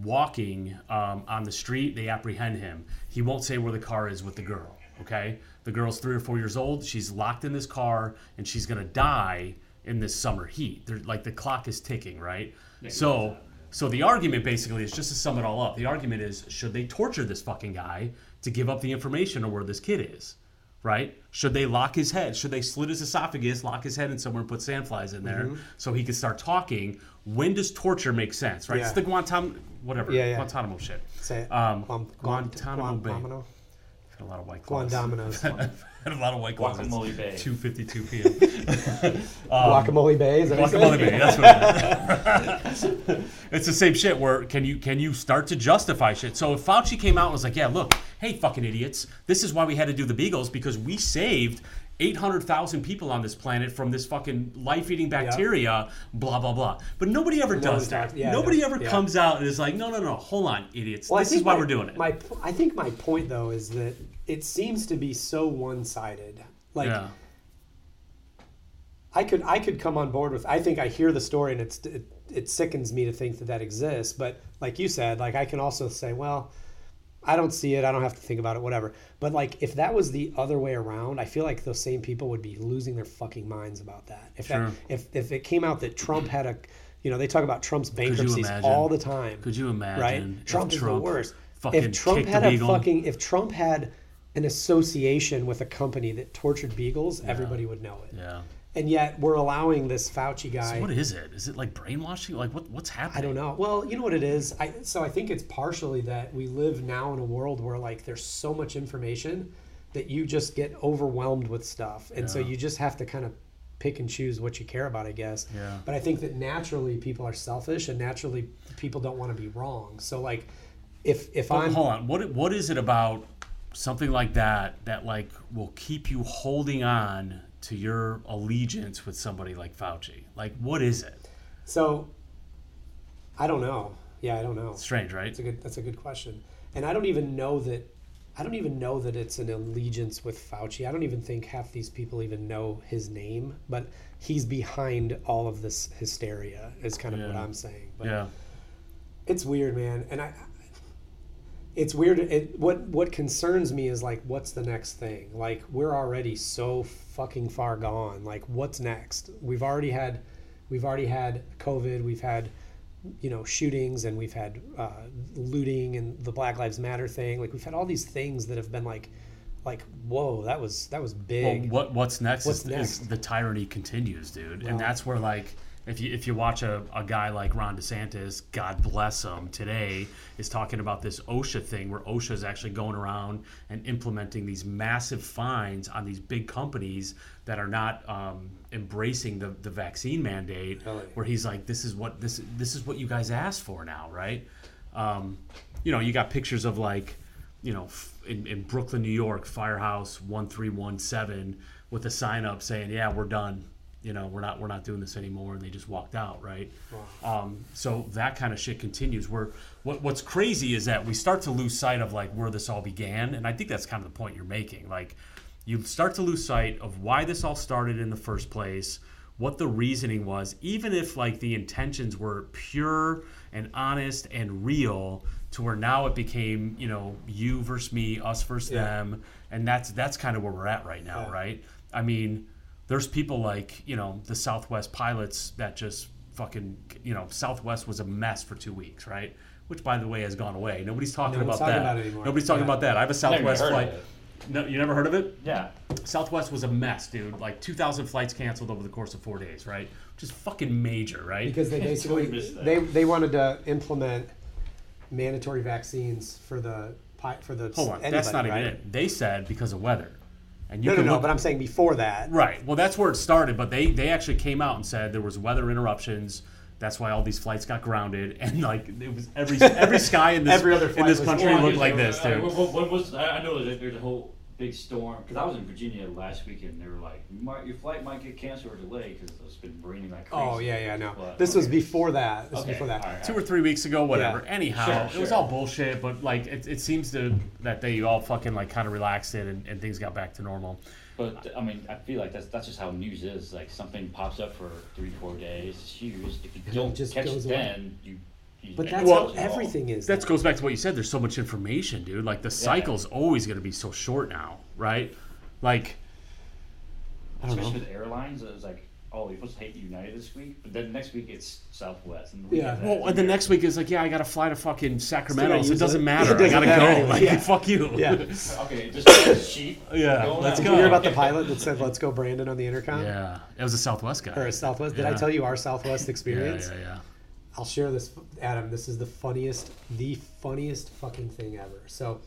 walking um, on the street. They apprehend him. He won't say where the car is with the girl. Okay, the girl's three or four years old. She's locked in this car, and she's gonna die in this summer heat. They're, like the clock is ticking, right? so, so the argument basically is just to sum it all up. The argument is should they torture this fucking guy to give up the information of where this kid is? Right? Should they lock his head? Should they slit his esophagus, lock his head in somewhere, and put sandflies in there Mm-hmm. so he can start talking? When does torture make sense, right? It's the Guantanamo, whatever, Yeah, yeah. Guantanamo shit. Say it. Um, Guam- Guantanamo Bay. Guantanamo? Had a lot of white claws. Had a lot of white claws. Guacamole Bay. 2:52 p.m. Um, Guacamole Bay. Is that what you Guacamole said? Bay. That's what it is. it's the same shit. Where can you can you start to justify shit? So if Fauci came out and was like, "Yeah, look, hey, fucking idiots, this is why we had to do the Beagles because we saved." 800,000 people on this planet from this fucking life-eating bacteria, blah blah blah. But nobody ever does that. yeah, nobody no, ever yeah. comes out and is like, "No, no, no, hold on, idiots. Well, this is why my- we're doing it." My, I think my point though is that it seems to be so one-sided. Like yeah. I could I could come on board with. I think I hear the story and it's it, it sickens me to think that that exists. But like you said, like I can also say, well, I don't see it. I don't have to think about it. Whatever. But like if that was the other way around, I feel like those same people would be losing their fucking minds about that. If Sure. that if if it came out that Trump had a, you know, they talk about Trump's bankruptcies all the time. Could you imagine? right? Trump is the worst. Fucking If Trump had a beagle? fucking, if Trump had an association with a company that tortured beagles, everybody would know it. yeah. And yet we're allowing this Fauci guy. So what is it? Is it like brainwashing? Like what? What's happening? I don't know. Well, you know what it is. I so I think it's partially that we live now in a world where like there's so much information that you just get overwhelmed with stuff, and so you just have to kind of pick and choose what you care about, I guess. Yeah. But I think that naturally people are selfish, and naturally people don't want to be wrong. So like, if if But I'm hold on. What what is it about something like that that like will keep you holding on to your allegiance with somebody like Fauci? Like what is it? so, I don't know. Yeah, I don't know. Strange, right? That's a good. That's a good question. And I don't even know that. I don't even know that it's an allegiance with Fauci. I don't even think half these people even know his name. But he's behind all of this hysteria. Is kind of what I'm saying. But Yeah. it's weird, man. And I. It's weird. It, what what concerns me is like, what's the next thing? Like, we're already so fucking far gone. Like, what's next? We've already had, we've already had COVID. We've had, you know, shootings, and we've had uh, looting, and the Black Lives Matter thing. Like, we've had all these things that have been like, like, whoa, that was that was big. Well, what what's next, What's is, next? is the tyranny continues, dude. Well- and that's where like if you if you watch a, a guy like Ron DeSantis, God bless him, today is talking about this OSHA thing where OSHA is actually going around and implementing these massive fines on these big companies that are not um, embracing the, the vaccine mandate. Really? Where he's like, this is what this this is what you guys asked for now, right? Um, you know, you got pictures of like, you know, f- in, in Brooklyn, New York, Firehouse one three one seven with a sign up saying, "Yeah, we're done. You know, we're not we're not doing this anymore," and they just walked out, right? Um, so that kind of shit continues. Where what what's crazy is that we start to lose sight of like where this all began, and I think that's kind of the point you're making. Like, you start to lose sight of why this all started in the first place, what the reasoning was, even if like the intentions were pure and honest and real, to where now it became you know you versus me, us versus Yeah. them, and that's that's kind of where we're at right now, Yeah. right? I mean, there's people like you know the Southwest pilots that just fucking you know Southwest was a mess for two weeks, right? Which, by the way, has gone away. Nobody's talking No about talking that. about it. Nobody's talking Yeah. about that. I have a Southwest flight. No, you never heard of it? Yeah. Southwest was a mess, dude. Like 2,000 flights canceled over the course of four days, right? Which is fucking major, right? because they basically they they wanted to implement mandatory vaccines for the pi- for the Hold on, anybody, that's not right? even it. They said because of weather, and you No, no, can no. look- But I'm saying before that, right. Well, that's where it started. But they they actually came out and said there was weather interruptions. That's why all these flights got grounded, and like it was every every sky in this Every other in this country looked like this, dude. What, what, what was I I know there's, there's a whole big storm because I was in Virginia last weekend. and They were like, you might, your flight might get canceled or delayed because it's been raining like oh, crazy. Oh yeah, yeah, no. But- This was before that. This Okay, was before that. all right, two all or three weeks ago, whatever. Yeah. Anyhow, Sure, it was all bullshit. But like, it, it seems to that they all fucking like kind of relaxed it and, and things got back to normal. But I mean, I feel like that's that's just how news is. Like something pops up for three, four days. It's huge. If you don't just catch goes it away. then, you. You But that's Well, how goes all. everything is. That goes back to what you said. There's so much information, dude. Like the cycle's always going to be so short now, right? Like, I don't Especially know. with airlines, it was like, oh, you're supposed to hate United this week, but then next week it's Southwest. And the Yeah. that Well, and the next week is like, yeah, I got to fly to fucking Sacramento, so it doesn't it. matter. It doesn't I got to go. anyway, Like, yeah. fuck you. Yeah. Okay, just cheap. Yeah, let's go. You hear about the pilot that said "Let's go, Brandon" on the intercom? yeah, it was a Southwest guy. Or a Southwest? Did Yeah. I tell you our Southwest Yeah, experience? yeah, yeah. I'll share this, Adam. This is the funniest, the funniest fucking thing ever. So,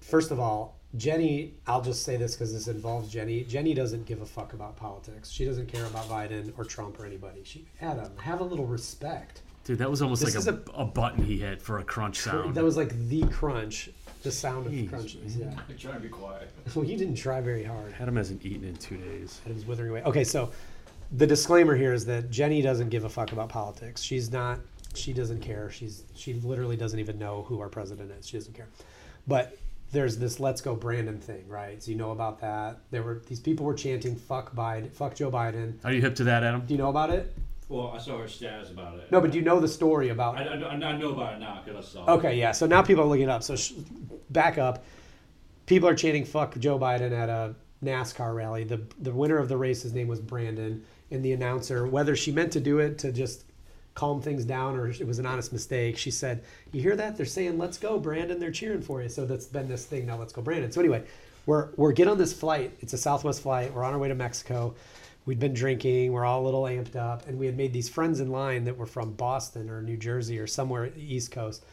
first of all, Jenny, I'll just say this because this involves Jenny. Jenny doesn't give a fuck about politics. She doesn't care about Biden or Trump or anybody. She, Adam, have a little respect. Dude, that was almost This like is a, a, button he hit for a crunch sound. That was like the crunch, the sound of Jeez, crunches. Yeah. I'm trying to be quiet. Well, you didn't try very hard. Adam hasn't eaten in two days. It was withering away. Okay, so the disclaimer here is that Jenny doesn't give a fuck about politics. She's not. She doesn't care. She's she literally doesn't even know who our president is. She doesn't care. But there's this "Let's Go Brandon" thing, right? So you know about that. There were these people were chanting "Fuck Biden," "Fuck Joe Biden." Are you hip to that, Adam? Do you know about it? Well, I saw her status about it. No, but do you know the story about? I, I, I I know about it now because I saw. it. Okay, yeah. So now people are looking it up. So sh- back up. People are chanting "fuck Joe Biden" at a NASCAR rally. The the winner of the race, his name was Brandon, and the announcer, whether she meant to do it to just calm things down or it was an honest mistake, she said, "You hear that? They're saying let's go, Brandon. They're cheering for you." So that's been this thing now. Let's go, Brandon. So anyway, we're we're get on this flight. It's a Southwest flight. We're on our way to Mexico. We'd been drinking. We're all a little amped up, and we had made these friends in line that were from Boston or New Jersey or somewhere East Coast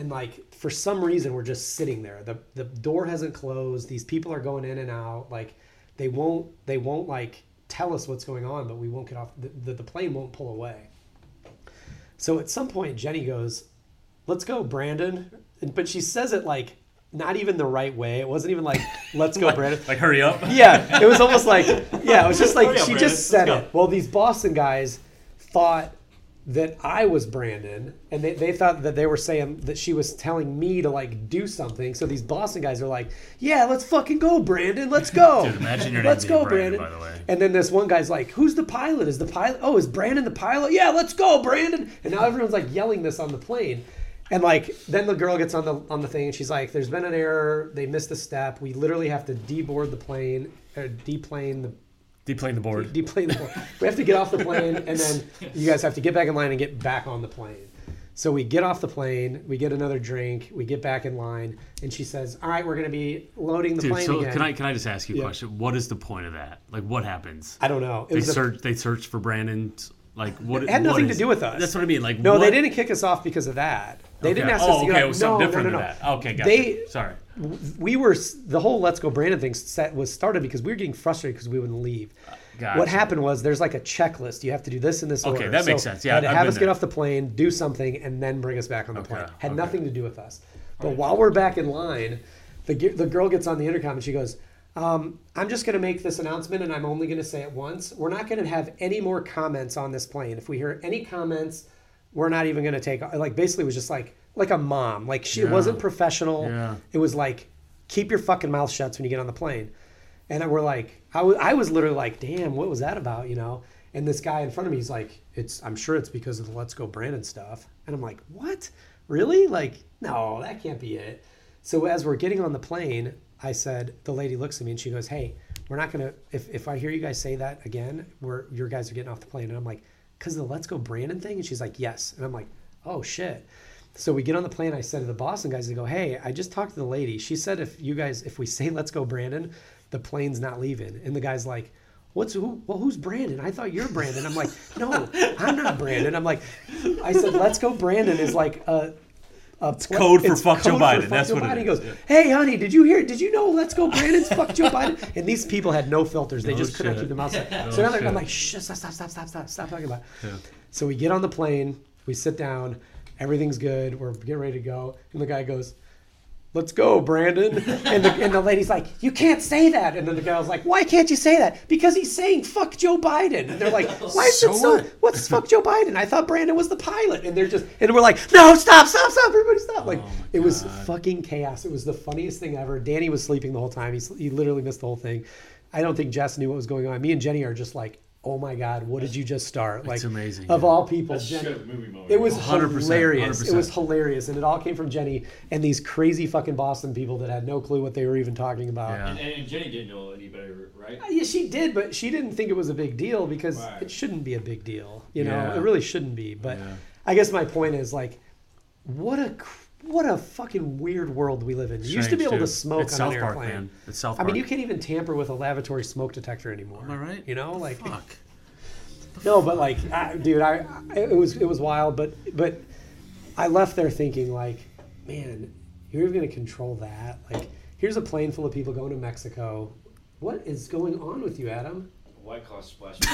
and like for some reason we're just sitting there the the door hasn't closed these people are going in and out like they won't they won't like tell us what's going on but we won't get off the, the, the plane won't pull away. So at some point jenny goes let's go brandon. And, but she says it like not even the right way. It wasn't even like let's go brandon. Like, hurry up. yeah, it was almost like yeah, it was just like up, she Brandon, just said it. Well, these Boston guys thought that I was Brandon, and they, they thought that they were saying that she was telling me to like do something. So these Boston guys are like, "Yeah, let's fucking go, Brandon. Let's go. Dude, imagine your name let's go, Brandon, Brandon." by the way. And then this one guy's like, "Who's the pilot? Is the pilot? Oh, is Brandon the pilot? Yeah, let's go, Brandon." And now everyone's like yelling this on the plane. And like then the girl gets on the on the thing and she's like, "There's been an error. They missed a step. We literally have to deboard the plane or deplane the Deplane the board. deplane the plane. We have to get off the plane and then you guys have to get back in line and get back on the plane." So we get off the plane, we get another drink, we get back in line, and she says, "All right, we're going to be loading the Dude, plane so again." can I can I just ask you a Yeah. question? What is the point of that? Like, what happens? I don't know. It They was a- search. They search for Brandon. Like, what? It had what nothing to do with us. That's what I mean. Like, no, what- they didn't kick us off because of that. They didn't Okay. ask oh, us okay, off. it was something different no, no, than no. that. Okay, gotcha. They- Sorry. we were the whole let's go brandon thing set was started because we were getting frustrated because we wouldn't leave Gotcha. what happened was there's like a checklist you have to do this in this Okay, order that makes So sense. Yeah, had to have us get off the plane do something and then bring us back on the Okay, plane had okay. nothing to do with us but while we're back in line the, the girl gets on the intercom and she goes um, i'm just going to make this announcement and i'm only going to say it once we're not going to have any more comments on this plane if we hear any comments we're not even going to take like basically it was just like like a mom like she Yeah. wasn't professional Yeah. it was like keep your fucking mouth shut when you get on the plane and we're like I wa- I was literally like damn what was that about you know And this guy in front of me, is like, "It's I'm sure it's because of the Let's Go Brandon stuff." And I'm like, "What? Really? Like, no, that can't be it." So as we're getting on the plane, I said, the lady looks at me and she goes, "Hey, we're not gonna. If if I hear you guys say that again, we're your guys are getting off the plane." And I'm like, "Cause the Let's Go Brandon thing?" And she's like, "Yes." And I'm like, "Oh shit." So we get on the plane. I said to the Boston guys, I go, "Hey, I just talked to the lady. She said if you guys, if we say Let's Go Brandon, the plane's not leaving." And the guy's like, "What's who? Well, who's Brandon? I thought you're Brandon." I'm like, "No, I'm not Brandon." I'm like, I said, "Let's Go Brandon" is like a. it's code for fuck Joe Biden. That's what it He goes, yeah. "Hey, honey, did you hear? Did you know Let's Go Brandon's fuck Joe Biden?" And these people had no filters. They No just could not keep their mouths shut. No so now they're, I'm like, "Shh, stop, stop, stop, stop, stop, stop talking about." it." Yeah. So we get on the plane, we sit down, everything's good, we're getting ready to go, and the guy goes, "Let's go, Brandon." And the, and the lady's like, "You can't say that." And then the guy was like, "Why can't you say that?" Because he's saying "fuck Joe Biden." And they're like, "Why is So it so? what? What's "fuck Joe Biden"? I thought Brandon was the pilot." And they're just, and we're like, "No, stop, stop, stop! Everybody stop!" Like Oh it was fucking chaos. It was the funniest thing ever. Danny was sleeping the whole time. He, he literally missed the whole thing. I don't think Jess knew what was going on. Me and Jenny are just like, "Oh my god, what did you just start?" Like it's amazing, Of yeah. all people, That's Jenny. movie moment. It was 100%, hilarious. It 100%. was hilarious, and it all came from Jenny and these crazy fucking Boston people that had no clue what they were even talking about. Yeah. And, and Jenny didn't know any better, right? Uh, Yeah, she did, but she didn't think it was a big deal because Right. it shouldn't be a big deal. You know, Yeah. it really shouldn't be. But Yeah. I guess my point is like, what a cr- what a fucking weird world we live in. You used to be Strange, able to smoke It's on South an Park, airplane. man. It's South I mean, you can't even tamper with a lavatory smoke detector anymore. Am I right? You know, like Fuck. no, but like, I, dude, I it was it was wild, but but I left there thinking like, man, you're even gonna control that? Like, here's a plane full of people going to Mexico. What is going on with you, Adam? White Claw splash.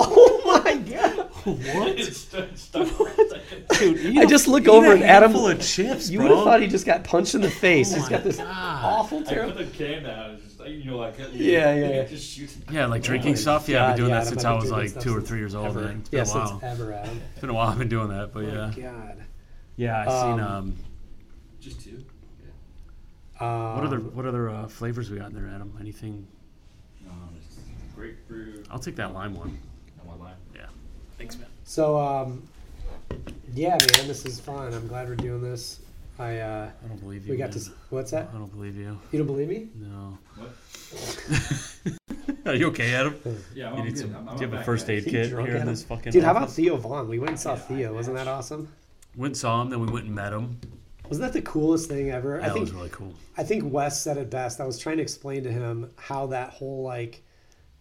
Oh my! What? it's stuck, stuck for a. Dude, eat I a- just look eat over a and Adam- handful of chips, You would have thought he just got punched in the face. Oh He's my got this God. awful, I put terrible. the can down. It's just like, you know, like Yeah, yeah, yeah. Just shoot. Yeah, like drinking my stuff. Yeah, I've God, been doing yeah, that since I've I been was doing like stuff two or since three years old. Ever. Man. It's been Yeah, a since while. ever, Adam. It's been a while. I've been doing that, but Oh yeah, God. yeah. I seen Um, um. Just two. Um, What other what other uh, flavors we got in there, Adam? Anything? No, grapefruit. I'll take that lime one. and one lime. Yeah. Thanks, man. So, um, yeah, man, this is fun. I'm glad we're doing this. I uh, I don't believe you. we got man. to. What's that? I don't believe you. You don't believe me? No. What? Are you okay, Adam? Yeah, You I'm need good. some. I'm, I'm do you have a first guys. aid He kit drunk here in this fucking? Dude, how about office? Theo Von? We went and saw Yeah, Theo. I Wasn't that matched. awesome? Went and saw him, then we went and met him. Wasn't that the coolest thing ever? I That think was really cool. I think Wes said it best. I was trying to explain to him how that whole like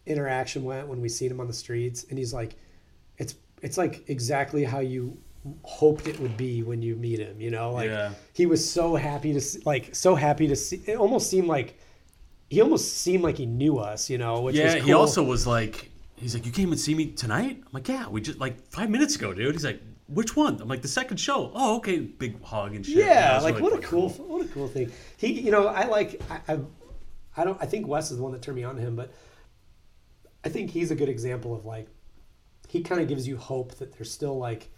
interaction went when we seen him on the streets, and he's like, "It's like exactly how you hoped it would be when you meet him." You know, like Yeah. he was so happy to see, like so happy to see. It almost seemed like he almost seemed like he knew us. You know, which was Yeah, cool. he also was like, he's like, you came and see me tonight? I'm like, yeah, we just like five minutes ago, dude. He's like, which one? I'm like, the second show. Oh, okay, big hog and shit. Yeah, like what a fucking cool, what a cool thing. He, you know, I like, I, I, I don't, I think Wes is the one that turned me on to him, but I think he's a good example of like, he kind of gives you hope that there's still like,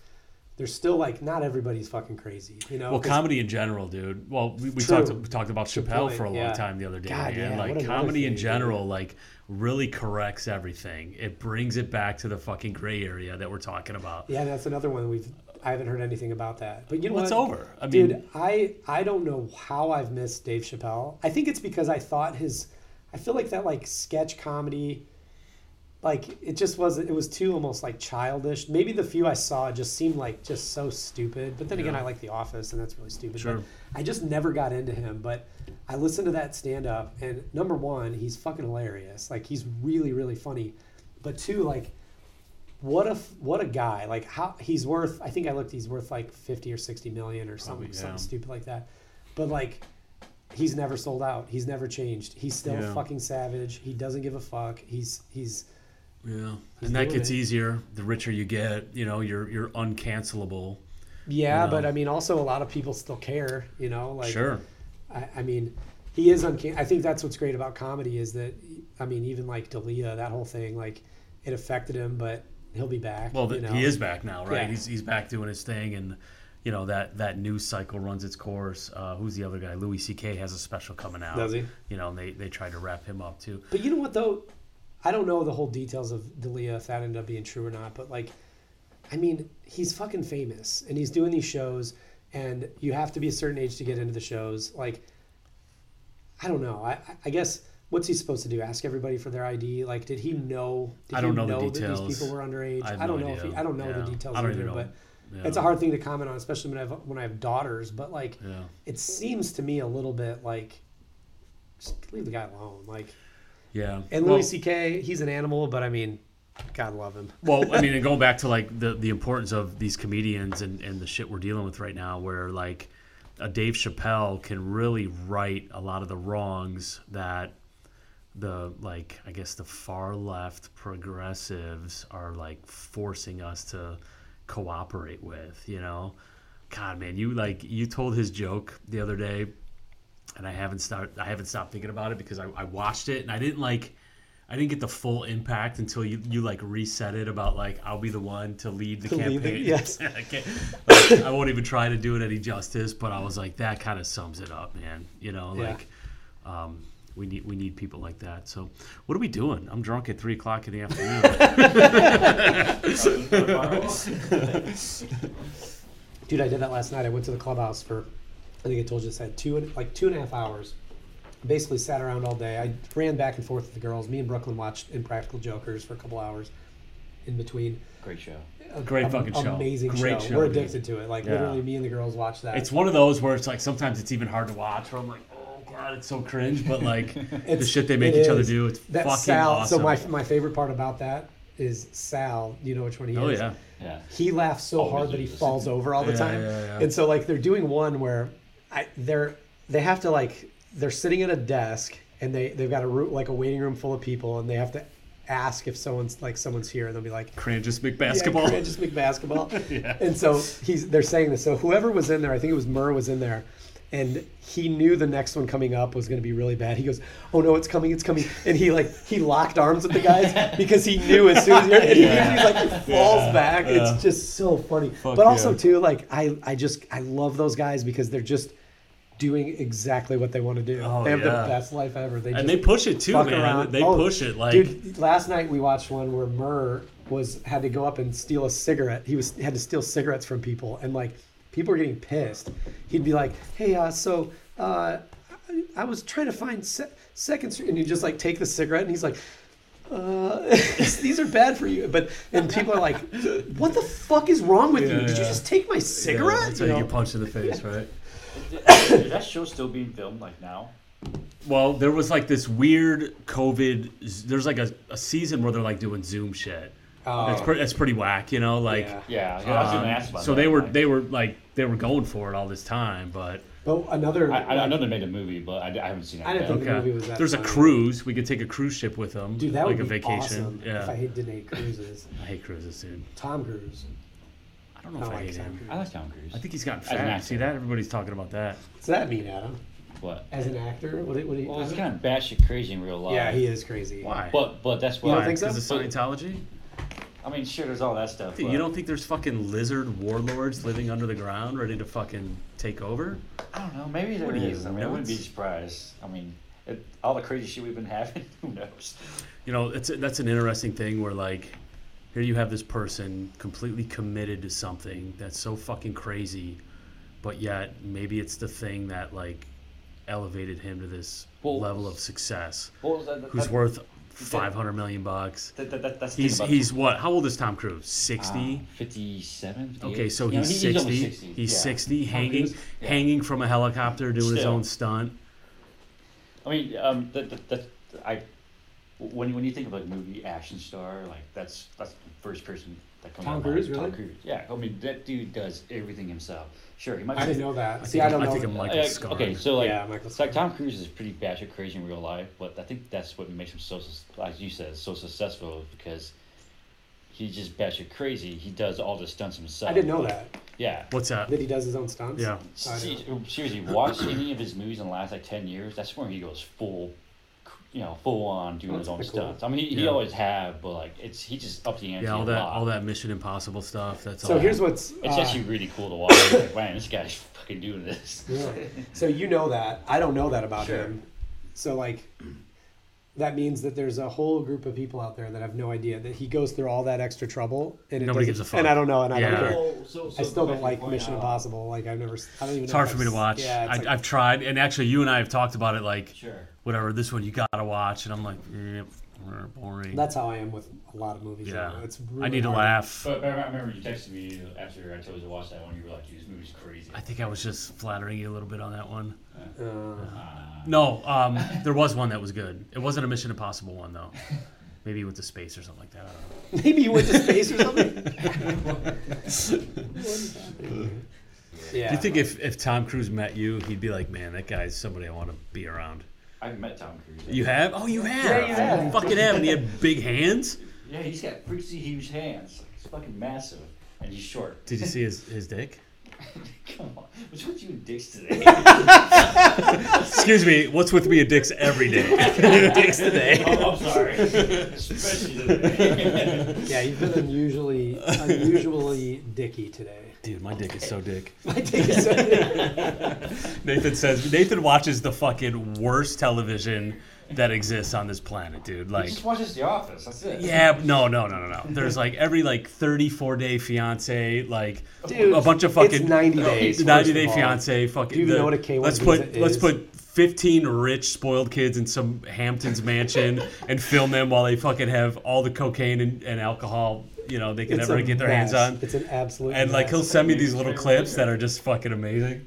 there's still like not everybody's fucking crazy, you know. Well, comedy in general, dude. Well, we, we talked we talked about Chappelle point, for a long yeah. time the other day, God, man. yeah, like comedy in thing, dude. general, like really corrects everything. It brings it back to the fucking gray area that we're talking about. Yeah, that's another one we've. I haven't heard anything about that, but you know Well, it's what? over. I mean, Dude, I I don't know how I've missed Dave Chappelle. I think it's because I thought his I feel like that like sketch comedy like it just wasn't it was too almost like childish. Maybe the few I saw just seemed like just so stupid. But then again I like The Office and that's really stupid. Sure. But I just never got into him. But I listened to that stand up and number one, he's fucking hilarious. Like he's really, really funny. But two, like what a what a guy like how he's worth i think i looked he's worth like 50 or 60 million or something Probably, yeah. something stupid like that but like he's never sold out he's never changed he's still Yeah. fucking savage he doesn't give a fuck he's he's yeah, and that gets it. easier the richer you get. You know, you're you're uncancelable. yeah You but i mean also a lot of people still care you know like sure. I, I mean he is uncan- i think that's what's great about comedy is that i mean even like D'Elia, that whole thing like it affected him but he'll be back Well, you know? he is back now, right? Yeah. He's he's back doing his thing, and you know that that news cycle runs its course. Uh, who's the other guy? Louis C.K. has a special coming out. Does he? You know, and they they tried to wrap him up too. But you know what though? I don't know the whole details of D'Elia if that ended up being true or not, but like, I mean, he's fucking famous and he's doing these shows, and you have to be a certain age to get into the shows. Like, I don't know. I I guess what's he supposed to do? Ask everybody for their ID? Like, did he know? Did I don't he know the that details. these people were underage? I I, don't no know if he, I don't know Yeah. the details either, know. but. Yeah. It's a hard thing to comment on, especially when I have when I have daughters. But like, Yeah. it seems to me a little bit like, just leave the guy alone. Like, Yeah. and Well- Louis C.K. He's an animal, but I mean, God love him. well, I mean, and going back to like the the importance of these comedians and and the shit we're dealing with right now, where like a Dave Chappelle can really right a lot of the wrongs that the like I guess the far left progressives are like forcing us to cooperate with, you know. God, man, you like you told his joke the other day, and I haven't start I haven't stopped thinking about it because I, I watched it and I didn't like I didn't get the full impact until you, you like reset it about like I'll be the one to lead the To lead the- campaign. yes. I, like, I won't even try to do it any justice, but I was like that kind of sums it up, man. You know, Yeah. like um, we need we need people like that. So what are we doing? I'm drunk at three o'clock in the afternoon. Dude, I did that last night. I went to the clubhouse for, I think I told you this, I had two, and- like two and a half hours. Basically sat around all day. I ran back and forth with the girls. Me and Brooklyn watched Impractical Jokers for a couple hours in between. Great show. A- Great am- fucking show. Amazing Great show. show, We're dude. addicted to it. Like Yeah. literally, me and the girls watch that. it's one of those where it's like sometimes it's even hard to watch. Where I'm like, oh god, it's so cringe. But like the shit they make it each other do, it's that fucking Sal. awesome. So my my favorite part about that is Sal. You know which one he oh is? Oh yeah. Yeah. he laughs so Always hard that he falls over all the Yeah, time. yeah, yeah. And so like they're doing one where I they're they have to like they're sitting at a desk and they they've got a room like a waiting room full of people and they have to ask if someone's like someone's here and they'll be like Cranges big basketball. yeah, just make basketball. Yeah. And so he's they're saying this. So whoever was in there, I think it was Murr was in there, and he knew the next one coming up was going to be really bad. He goes, "Oh no, it's coming, it's coming!" And he like he locked arms with the guys because he knew as soon as he heard, and he, he like falls back. Yeah. It's just so funny. Fuck but also yeah. too, like I I just I love those guys because they're just doing exactly what they want to do. Oh, they have yeah. the best life ever. They and they push it too, man. around. They Oh, push it like dude. Last night we watched one where Murr was had to go up and steal a cigarette. He was had to steal cigarettes from people, and like people were getting pissed. He'd be like, "Hey, uh, so uh, I, I was trying to find se- second Street," and you just like take the cigarette, and he's like. Uh, these are bad for you, but and people are like, "What the fuck is wrong with you? Yeah, Did you just take my Yeah, cigarette?" that's how You you know? get punched in the face, right? Is that show still being filmed like now? Well, there was like this weird COVID. There's like a, a season where they're like doing Zoom shit. Oh. That's pretty. That's pretty whack, you know. Like, Yeah. Yeah, yeah I was um, gonna ask about so that. they were Like, they were like they were going for it all this time, but But another, I, I know they made a movie, but I, I haven't seen it. I didn't yet. think the movie was that There's a cruise. We could take a cruise ship with them, dude, that like would a be vacation. awesome Yeah, if I hate Danae Cruises. I hate cruises, dude. Tom Cruise. I don't know I if I like hate Tom him. Cruise. I like Tom Cruise. I think he's gotten As an fat. actor. See that? Everybody's talking about that. What's that mean, Adam? What? As an actor, what? do- What? do you- Well, he's kind of batshit crazy in real life. yeah, he is crazy. Why? But but that's why. You why. don't think so? Because of Scientology? I mean, sure, there's all that stuff. Dude, but you don't think there's fucking lizard warlords living under the ground ready to fucking take over? I don't know. Maybe there What are you, is. I mean, I wouldn't be nuts? surprised. I mean, it, all the crazy shit we've been having. Who knows? You know, it's that's an interesting thing where like here you have this person completely committed to something that's so fucking crazy, but yet maybe it's the thing that like elevated him to this Well, level of success. Well, that, that, Who's that, worth five hundred million bucks? That, that, that, that's He's he's what? How old is Tom Cruise? Sixty. Uh, 57, 58? Okay, so You know, he's, 60. 60. He's yeah. 60, hanging? Yeah. hanging from a helicopter doing his own stunt. I mean, um, that, that, I, when, when you think of a movie action star, like that's that's the first person that comes Tom to mind. Cruise, really? Tom Cruise, yeah. I mean, that dude does everything himself. Sure, he might. I be- didn't know that. I See, think, I don't I know. think of. Michael Uh, Scarn. okay, so like, Yeah, Michael it's like Tom Cruise is pretty batshit crazy in real life, but I think that's what makes him so, sus- like you said, so successful because he's just batshit crazy. He does all the stunts himself. I didn't know that. Yeah. What's that? That he does his own stunts. Yeah. I Seriously, watch any of his movies in the last like ten years. That's where he goes full, you know, full on doing That's his own kinda cool. stunts. I mean, he, he always have, but like it's he just up the ante Yeah, all a that lot. all that Mission Impossible stuff. That's So all. here's what's. It's uh, actually really cool to watch. like, man, this guy's fucking doing this. Yeah. So you know that. I don't know that about Sure. him. So like that means that there's a whole group of people out there that have no idea that he goes through all that extra trouble and Nobody doesn't- gives a fuck. And I don't know, and I Yeah. don't care. So, so I still don't like Mission uh, Impossible. Like I've never, I don't even. It's know hard for me to watch. Yeah, it's I, like, I've tried, and actually, you and I have talked about it. Like, Sure. Whatever, this one you gotta watch, and I'm like, eh, boring. that's how I am with a lot of movies. yeah. now. it's I really need to hard. laugh. But, but I remember you texted me after I told you to watch that one. You were like, "Dude, this movie's crazy." I think I was just flattering you a little bit on that one. Uh, Uh, No, um, there was one that was good. It wasn't a Mission Impossible one though. Maybe he went to space or something like that. I don't know. maybe you went to space or something. yeah. Do you think if, if Tom Cruise met you, he'd be like, man, that guy's somebody I want to be around? I've met Tom Cruise. You have? Oh, you have? Yeah, you have. Fucking have. And he had big hands? Yeah, he's got freaky huge hands. He's fucking massive, and he's short. Did you see his, his dick? Come on, what's with you and dicks today? Excuse me, what's with me and dicks every day? dicks today. oh, I'm sorry. Especially today. Yeah, you've been unusually unusually dicky today. Dude, my dick is so dick. My dick is so Nathan says, Nathan watches the fucking worst television that exists on this planet, dude. He Like, just watches The Office. That's it. yeah, no, no, no, no, no. There's like every like 34 day fiance, like Dude, a bunch of fucking it's 90 uh, days. 90 day of fiance, fucking. Do you even the- know what a K1 Let's visa put let's put 15 rich spoiled kids in some Hamptons mansion and film them while they fucking have all the cocaine and, and alcohol, you know, they can It's ever get their hands mess. on. It's an absolute. And like he'll send me these little clips that are just fucking amazing.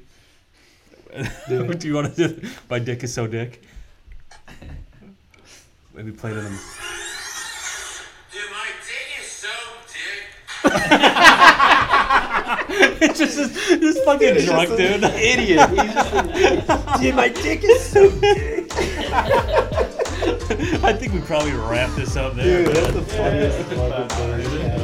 Do do you want to do? My dick is so dick. Maybe play it in them. Dude, my dick is so dick. it's just just fucking He's drunk, dude. Idiot. He's just an idiot. Dude, my dick is so big. I think we probably wrap this up there. Dude, that's the funniest fucking thing.